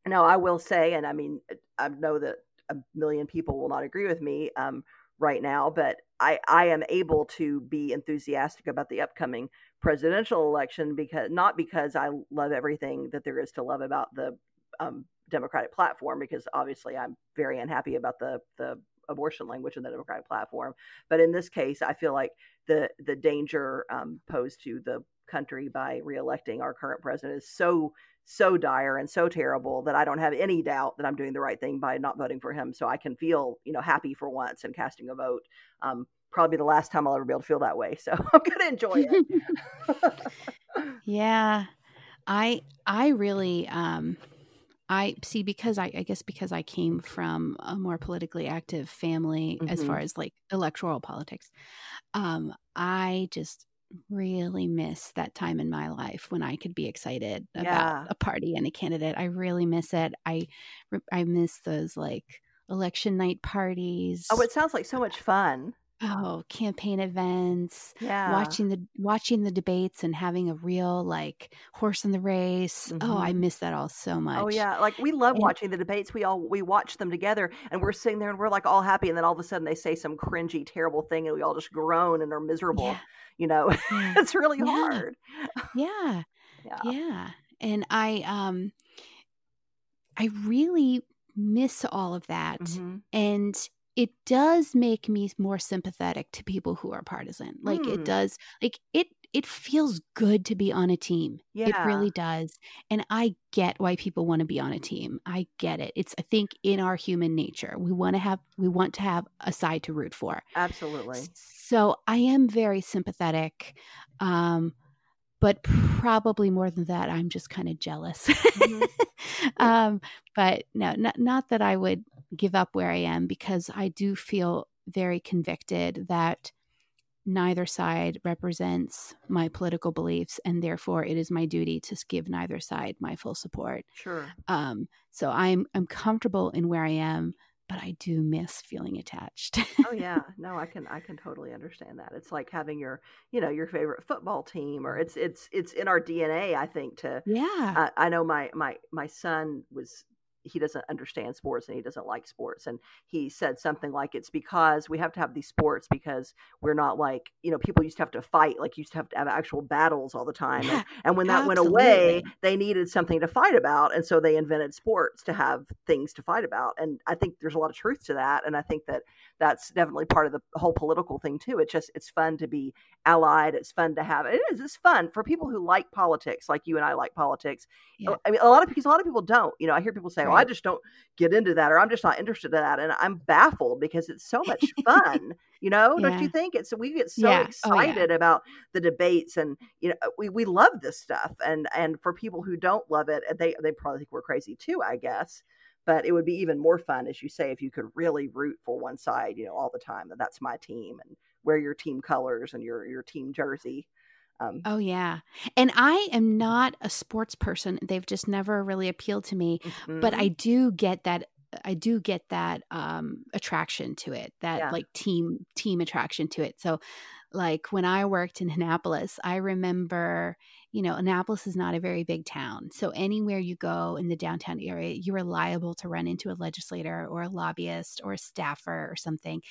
now I will say, and I mean, I know that a million people will not agree with me um, right now, but I, I am able to be enthusiastic about the upcoming presidential election because not because I love everything that there is to love about the um, Democratic platform, because obviously I'm very unhappy about the the abortion language in the Democratic platform. But in this case, I feel like the the danger um, posed to the country by reelecting our current president is so so dire and so terrible that I don't have any doubt that I'm doing the right thing by not voting for him. So I can feel, you know, happy for once and casting a vote. Um, probably the last time I'll ever be able to feel that way. So I'm going to enjoy it. yeah, I I really um, I see because I, I, guess because I came from a more politically active family mm-hmm. as far as like electoral politics. Um, I just really miss that time in my life when I could be excited about yeah. a party and a candidate. I really miss it. I I miss those like election night parties. Oh, it sounds like so much fun. Oh, campaign events. Yeah. Watching the watching the debates and having a real like horse in the race. Mm-hmm. Oh, I mm-hmm. miss that all so oh, much. Oh yeah. Like we love and, watching the debates. We all we watch them together and we're sitting there and we're like all happy and then all of a sudden they say some cringy, terrible thing and we all just groan and are miserable. Yeah. You know, it's really yeah. hard. Yeah. yeah. Yeah. And I um I really miss all of that. Mm-hmm. And it does make me more sympathetic to people who are partisan. Like mm. it does like it it feels good to be on a team. Yeah. It really does. And I get why people want to be on a team. I get it. It's I think in our human nature. We want to have we want to have a side to root for. Absolutely. So I am very sympathetic. Um but probably more than that, I'm just kind of jealous. Mm-hmm. um, but no, not, not that I would give up where I am because I do feel very convicted that neither side represents my political beliefs and therefore it is my duty to give neither side my full support. Sure. Um so i'm i'm comfortable in where i am but i do miss feeling attached. Oh yeah. No i can i can totally understand that. It's like having your you know your favorite football team or it's it's it's in our dna i think to yeah. Uh, i know my my my son was he doesn't understand sports and he doesn't like sports. And he said something like it's because we have to have these sports because we're not like you know people used to have to fight like used to have to have actual battles all the time. Yeah, and, and when that absolutely. went away they needed something to fight about. And so they invented sports to have things to fight about. And i think there's a lot of truth to that. And i think that that's definitely part of the whole political thing too. It's just it's fun to be allied. It's fun to have it is it's fun for people who like politics like you and i like politics. Yeah. i mean a lot of because a lot of people don't. You know i hear people say oh i just don't get into that or i'm just not interested in that and i'm baffled because it's so much fun you know? Don't you think? It's we get so Yeah. Oh, yeah. excited about the debates and you know we, we love this stuff and and for people who don't love it they they probably think we're crazy too i guess but it would be even more fun as you say if you could really root for one side you know all the time that that's my team and wear your team colors and your your team jersey um, Oh yeah. And I am not a sports person. They've just never really appealed to me, but mhm. I do get that I do get that um attraction to it. That Yeah. like team team attraction to it. So like when I worked in Annapolis, I remember, you know, Annapolis is not a very big town. So anywhere you go in the downtown area, you are liable to run into a legislator or a lobbyist or a staffer or something.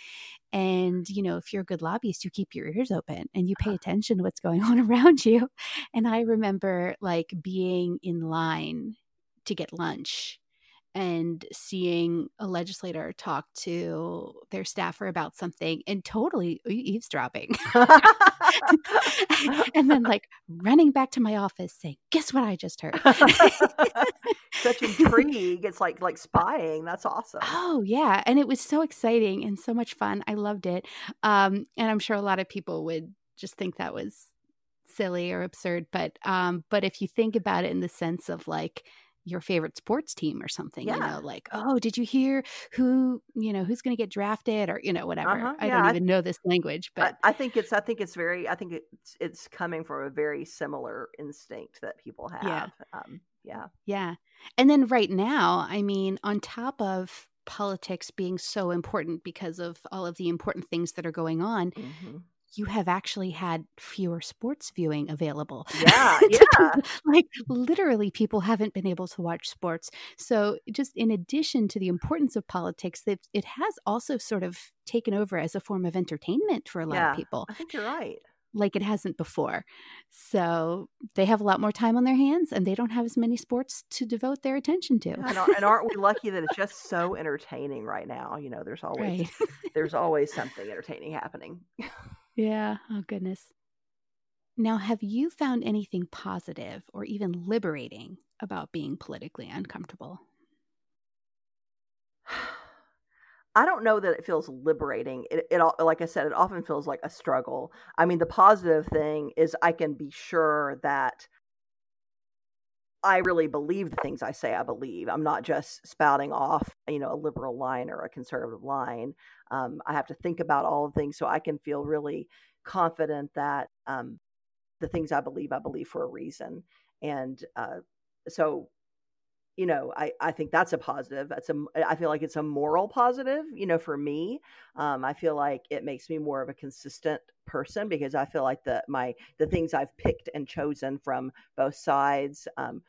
And, you know, if you're a good lobbyist, you keep your ears open and you pay uh-huh. attention to what's going on around you. And I remember like being in line to get lunch and seeing a legislator talk to their staffer about something and totally eavesdropping. and then like running back to my office saying, "Guess what I just heard?" such intrigue it's like like spying that's awesome Oh yeah, and it was so exciting and so much fun. I loved it, um, and I'm sure a lot of people would just think that was silly or absurd. But um, but if you think about it in the sense of like your favorite sports team or something, you know, like oh, did you hear who you know who's going to get drafted or you know whatever. Uh-huh, I don't I- even know this language, but I, I think it's I think it's very I think it's it's coming from a very similar instinct that people have. Yeah. Um, yeah. Yeah. And then right now, I mean, on top of politics being so important because of all of the important things that are going on, Mhm. You have actually had fewer sports viewing available. Yeah, yeah. like literally, people haven't been able to watch sports. So, just in addition to the importance of politics, that it has also sort of taken over as a form of entertainment for a lot Yeah. of people, I think you're right. like it hasn't before. So, they have a lot more time on their hands and they don't have as many sports to devote their attention to. And, and aren't we lucky that it's just so entertaining right now? You know, there's always Right. there's always something entertaining happening. Yeah. Oh, goodness. Now, have you found anything positive or even liberating about being politically uncomfortable? I don't know that it feels liberating. It, it like I said, it often feels like a struggle. I mean, the positive thing is I can be sure that I really believe the things I say I believe. I'm not just spouting off, you know, a liberal line or a conservative line. Um, I have to think about all the things so I can feel really confident that um, the things I believe, I believe for a reason. And uh, so you know I, I think that's a positive that's a i feel like it's a moral positive you know for me um, i feel like it makes me more of a consistent person because i feel like the my the things i've picked and chosen from both sides um,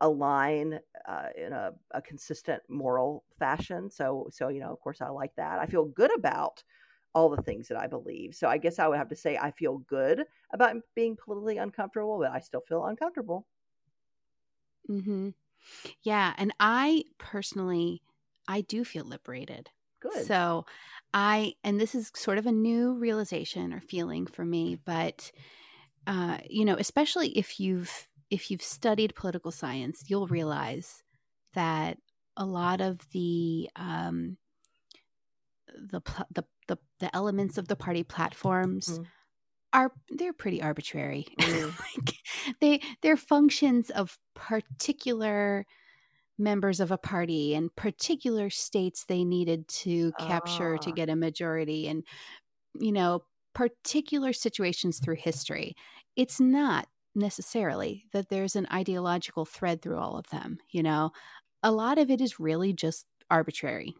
align uh, in a, a consistent moral fashion so so you know of course i like that i feel good about all the things that i believe so i guess i would have to say i feel good about being politically uncomfortable but i still feel uncomfortable Mm-hmm. Yeah. And I personally, I do feel liberated. good So I, and this is sort of a new realization or feeling for me, but, uh, you know, especially if you've, if you've studied political science, you'll realize that a lot of the, um, the, the, the, the elements of the party platforms Mhm. are they're pretty arbitrary. Mm. like they they're functions of particular members of a party and particular states they needed to capture to Ah. get a majority and you know particular situations through history. It's not necessarily that there's an ideological thread through all of them, you know. A lot of it is really just arbitrary.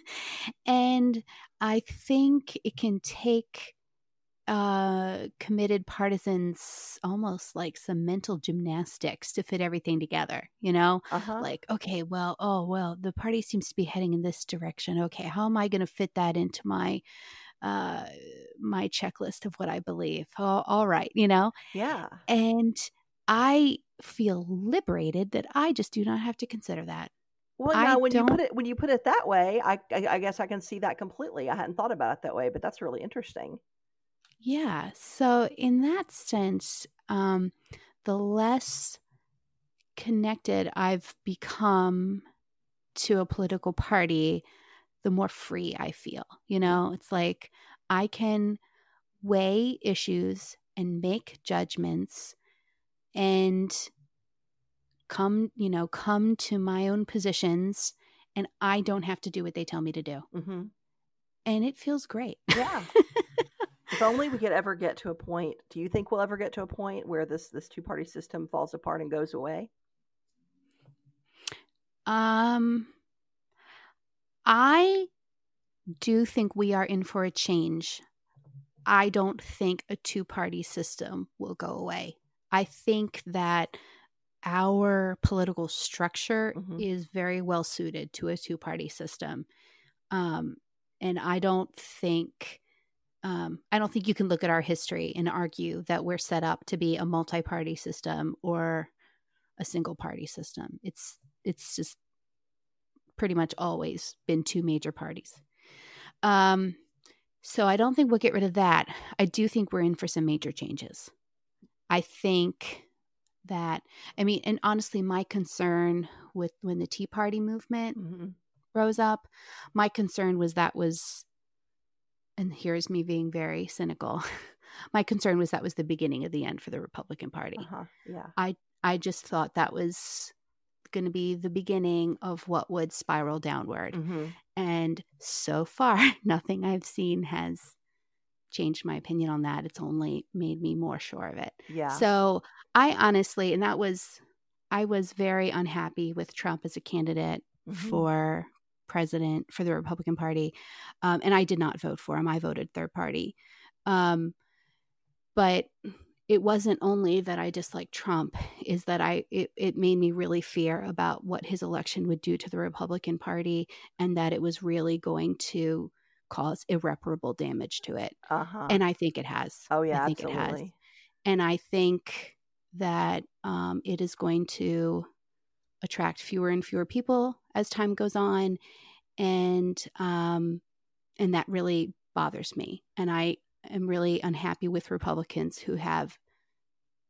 and I think it can take uh, committed partisans almost like some mental gymnastics to fit everything together, you know? Uh-huh. Like, okay, well, oh, well, the party seems to be heading in this direction. Okay, how am I going to fit that into my uh my checklist of what I believe? Oh, all right, you know? yeah. And I feel liberated that I just do not have to consider that. Well, I now when you don't put it when you put it that way, I, I I guess I can see that completely. I hadn't thought about it that way, but that's really interesting. Yeah. So, in that sense, um, the less connected I've become to a political party, the more free I feel. You know, it's like I can weigh issues and make judgments and come, you know, come to my own positions and I don't have to do what they tell me to do. hmm And it feels great. Yeah. if only we could ever get to a point. Do you think we'll ever get to a point where this this two party system falls apart and goes away? Um, I do think we are in for a change. I don't think a two party system will go away. I think that our political structure Mhm. is very well suited to a two party system. Um, and I don't think. Um, I don't think you can look at our history and argue that we're set up to be a multi-party system or a single party system. It's it's just pretty much always been two major parties. Um, so I don't think we'll get rid of that. I do think we're in for some major changes. I think that I mean, and honestly, my concern with when the Tea Party movement hmm rose up, my concern was that was, and here's me being very cynical. my concern was that was the beginning of the end for the Republican Party. Uh-huh. Yeah. I just thought that was going to be the beginning of what would spiral downward. hmm And so far, nothing I've seen has changed my opinion on that. It's only made me more sure of it. Yeah. So I honestly, and that was, I was very unhappy with Trump as a candidate Mhm. for president for the Republican Party. Um, and I did not vote for him. I voted third party. Um, but it wasn't only that I disliked Trump, is that I it, it made me really fear about what his election would do to the Republican Party and that it was really going to cause irreparable damage to it. uh-huh. And I think it has. oh yeah, I think it has and I think that um, it is going to attract fewer and fewer people as time goes on, and um, and that really bothers me. And I am really unhappy with Republicans who have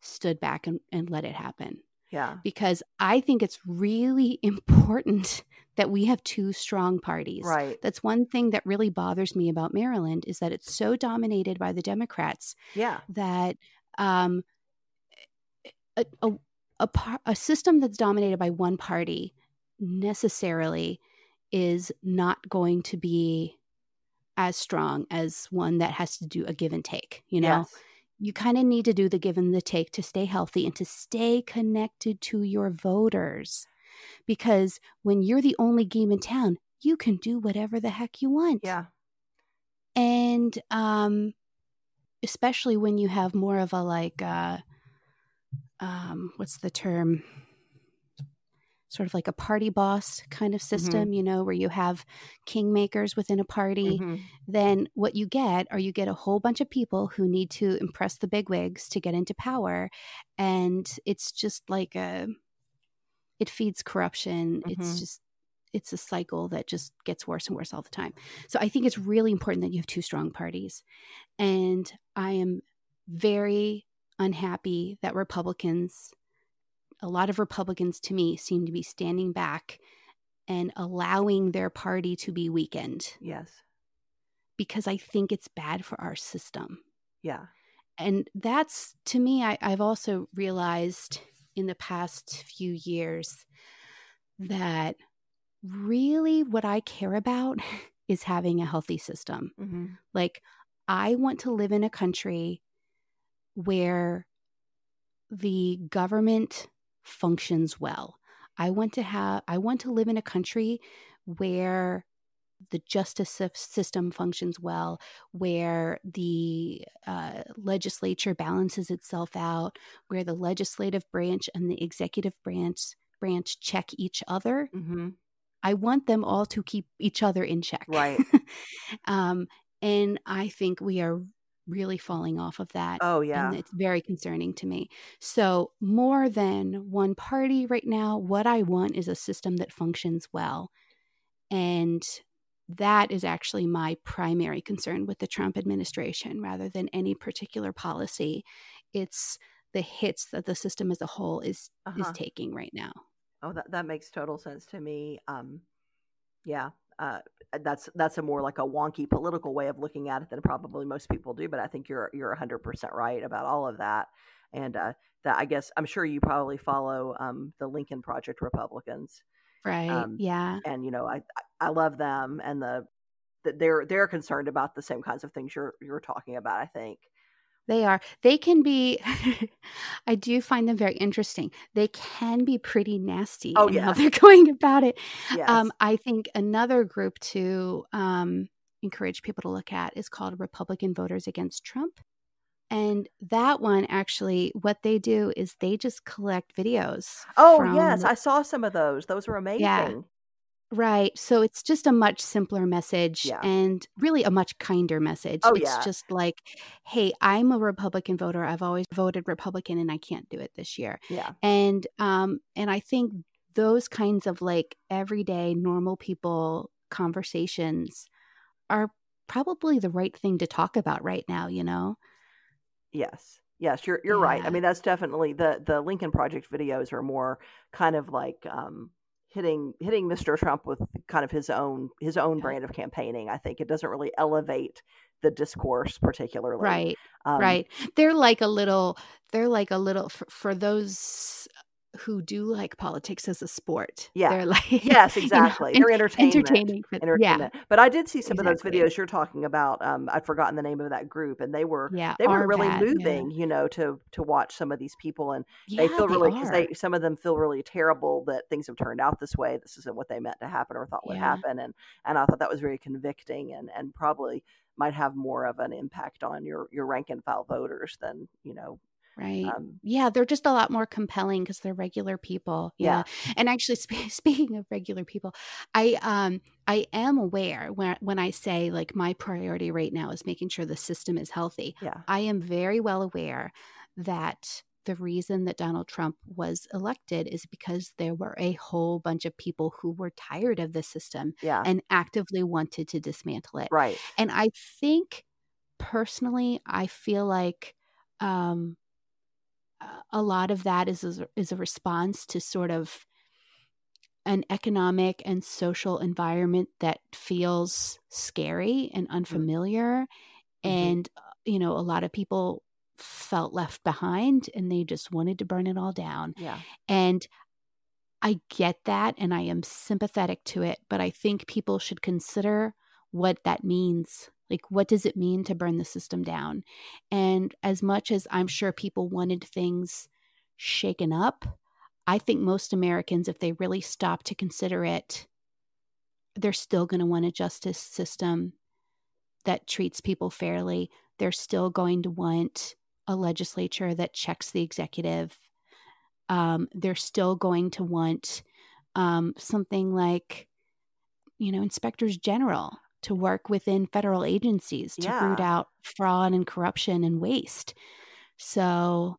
stood back and, and let it happen Yeah. because I think it's really important that we have two strong parties. Right. That's one thing that really bothers me about Maryland is that it's so dominated by the Democrats Yeah. that um, a, a, a, par- a system that's dominated by one party necessarily is not going to be as strong as one that has to do a give and take. You know, Yes. you kind of need to do the give and the take to stay healthy and to stay connected to your voters. Because when you're the only game in town, you can do whatever the heck you want Yeah. and um especially when you have more of a like uh um what's the term sort of like a party boss kind of system you know where you have kingmakers within a party. Mhm. then what you get are you get a whole bunch of people who need to impress the bigwigs to get into power and it's just like a it feeds corruption. It's Mhm. just it's a cycle that just gets worse and worse all the time. So i think it's really important that you have two strong parties. And i am very unhappy that republicans a lot of republicans to me seem to be standing back and allowing their party to be weakened Yes. because I think it's bad for our system. Yeah. And that's to me, I, I've also realized in the past few years that really what I care about is having a healthy system. hmm Like, I want to live in a country where the government functions well. I want to have I want to live in a country where the justice system functions well, where the uh, legislature balances itself out, where the legislative branch and the executive branch branch check each other. Mm-hmm. I want them all to keep each other in check. Right. um, and I think we are really falling off of that. Oh, yeah. And it's very concerning to me. So, more than one party right now, what I want is a system that functions well. And that is actually my primary concern with the Trump administration rather than any particular policy. It's the hits that the system as a whole is uh-huh. is taking right now. Oh, that, that makes total sense to me. Um, yeah, uh, that's that's a more like a wonky political way of looking at it than probably most people do. But I think you're you're 100 percent right about all of that. And uh, that I guess I'm sure you probably follow um, the Lincoln Project Republicans, right? Um, yeah. And you know, I I love them, and the they're they're concerned about the same kinds of things you're you're talking about. I think. They are. They can be. I do find them very interesting. They can be pretty nasty oh, yeah. how they're going about it. Yes. Um, I think another group to um, encourage people to look at is called Republican Voters Against Trump. And that one actually, what they do is they just collect videos. Oh, yes. I saw some of those. Those were amazing. Yeah. Right. So it's just a much simpler message Yeah. and really a much kinder message. Oh, it's yeah. just like, hey, I'm a Republican voter. I've always voted Republican and I can't do it this year. Yeah. And um and I think those kinds of like everyday normal people conversations are probably the right thing to talk about right now, you know? Yes. Yes, you're you're right. I mean, that's definitely the the Lincoln Project videos are more kind of like um hitting hitting Mr. Trump with kind of his own his own brand of campaigning. I think it doesn't really elevate the discourse particularly. Right. Um, Right. They're like a little they're like a little for, for those who do like politics as a sport. Yeah. They're like Yes, you know, exactly. They're entertainment. entertaining for yeah. But I did see some of those videos you're talking about. Um, I'd forgotten the name of that group, and they were Yeah. they were really yeah. moving, you know, to to watch some of these people, and they feel really because are. they some of them feel really terrible that things have turned out this way. This isn't what they meant to happen or thought would happen, and and I thought that was very convicting, and and probably might have more of an impact on your your rank and file voters than you know. Right. Um, yeah, they're just a lot more compelling because they're regular people. Yeah. And actually, sp- speaking of regular people, I um I am aware when when I say like my priority right now is making sure the system is healthy. yeah, I am very well aware that the reason that Donald Trump was elected is because there were a whole bunch of people who were tired of the system yeah, and actively wanted to dismantle it. right, And I think personally, I feel like um, a- lot of that is is a, is a response to sort of an economic and social environment that feels scary and unfamiliar, Mhm. and uh, you know, a lot of people felt left behind and they just wanted to burn it all down. yeah, And I get that and I am sympathetic to it, but I think people should consider what that means. Like, what does it mean to burn the system down? And as much as I'm sure people wanted things shaken up, I think most Americans, if they really stop to consider it, they're still going to want a justice system that treats people fairly. They're still going to want a legislature that checks the executive um, they're still going to want um, something like, you know, inspectors general to work within federal agencies to root out fraud and corruption and waste. So,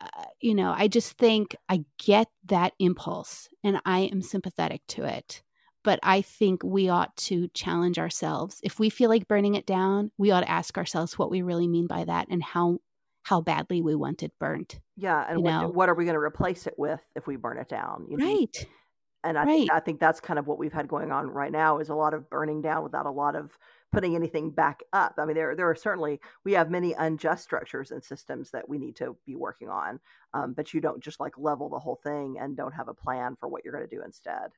uh, you know, I just think I get that impulse and I am sympathetic to it. But I think we ought to challenge ourselves. If we feel like burning it down, we ought to ask ourselves what we really mean by that and how how badly we want it burnt. yeah. And what, what are we going to replace it with if we burn it down? You know, Right. And I think Right. I think that's kind of what we've had going on right now is a lot of burning down without a lot of putting anything back up. I mean, there there are certainly we have many unjust structures and systems that we need to be working on, um, but you don't just like level the whole thing and don't have a plan for what you're going to do instead.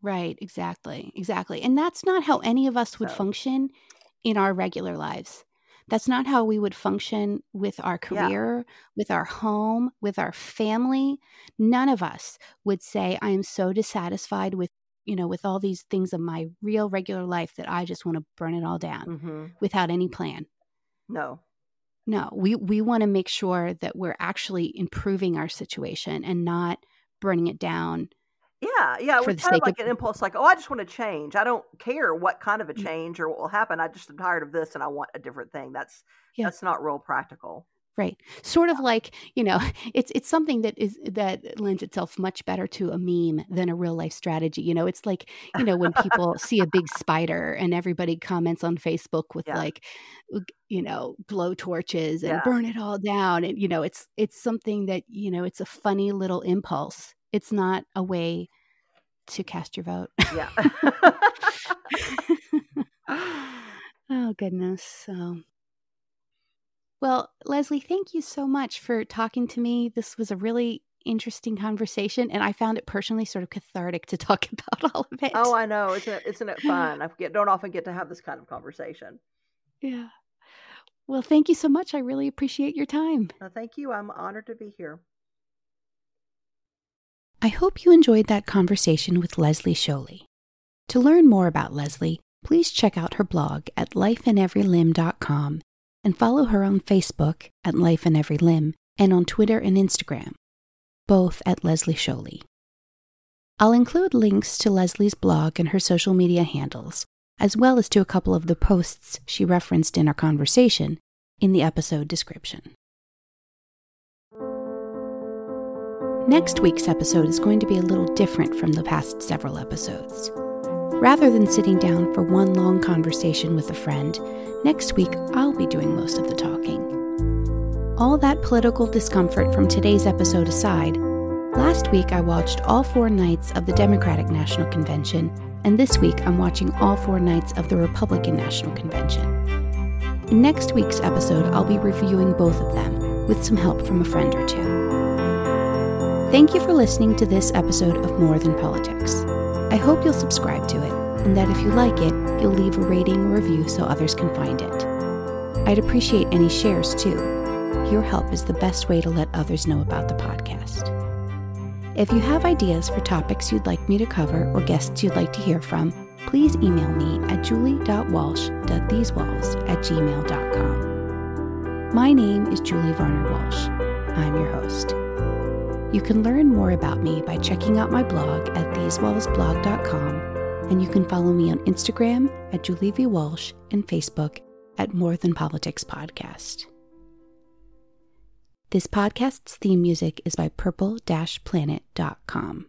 Right, exactly. Exactly. And that's not how any of us would So- function in our regular lives. That's not how we would function with our Yeah. career, with our home, with our family. None of us would say, I am so dissatisfied with you know, with all these things of my real regular life that I just want to burn it all down Mm-hmm. without any plan. No. No, we we want to make sure that we're actually improving our situation and not burning it down. Yeah, yeah. It was kind of like of- an impulse, like, oh, I just want to change. I don't care what kind of a Mm. change or what will happen. I just am tired of this and I want a different thing. That's Yeah. that's not real practical. Right. Sort of like, you know, it's it's something that is that lends itself much better to a meme than a real life strategy. You know, it's like, you know, when people see a big spider and everybody comments on Facebook with Yeah. like you know, blow torches and Yeah. burn it all down and you know, it's it's something that, you know, it's a funny little impulse. It's not a way to cast your vote. Yeah. Oh, goodness. So, well, Leslie, thank you so much for talking to me. This was a really interesting conversation, and I found it personally sort of cathartic to talk about all of it. oh, I know. Isn't it, isn't it fun? I get, don't often get to have this kind of conversation. yeah. Well, thank you so much. I really appreciate your time. No, thank you. I'm honored to be here. I hope you enjoyed that conversation with Leslie Sholly. To learn more about Leslie, please check out her blog at lifeineverylimb.com and follow her on Facebook at Life in Every Limb and on Twitter and Instagram, both at Leslie Sholly. I'll include links to Leslie's blog and her social media handles, as well as to a couple of the posts she referenced in our conversation, in the episode description. Next week's episode is going to be a little different from the past several episodes. Rather than sitting down for one long conversation with a friend, next week I'll be doing most of the talking. All that political discomfort from today's episode aside, last week I watched all four nights of the Democratic National Convention, and this week I'm watching all four nights of the Republican National Convention. In next week's episode, I'll be reviewing both of them with some help from a friend or two. Thank you for listening to this episode of More Than Politics. I hope you'll subscribe to it, and that if you like it, you'll leave a rating or review so others can find it. I'd appreciate any shares too. Your help is the best way to let others know about the podcast. If you have ideas for topics you'd like me to cover or guests you'd like to hear from, please email me at julie.walsh.thesewalls at gmail.com. My name is Julie Varner Walsh. I'm your host. You can learn more about me by checking out my blog at thesewallsblog.com, and you can follow me on Instagram at Julie V. Walsh and Facebook at More Than Politics Podcast. This podcast's theme music is by purple-planet.com.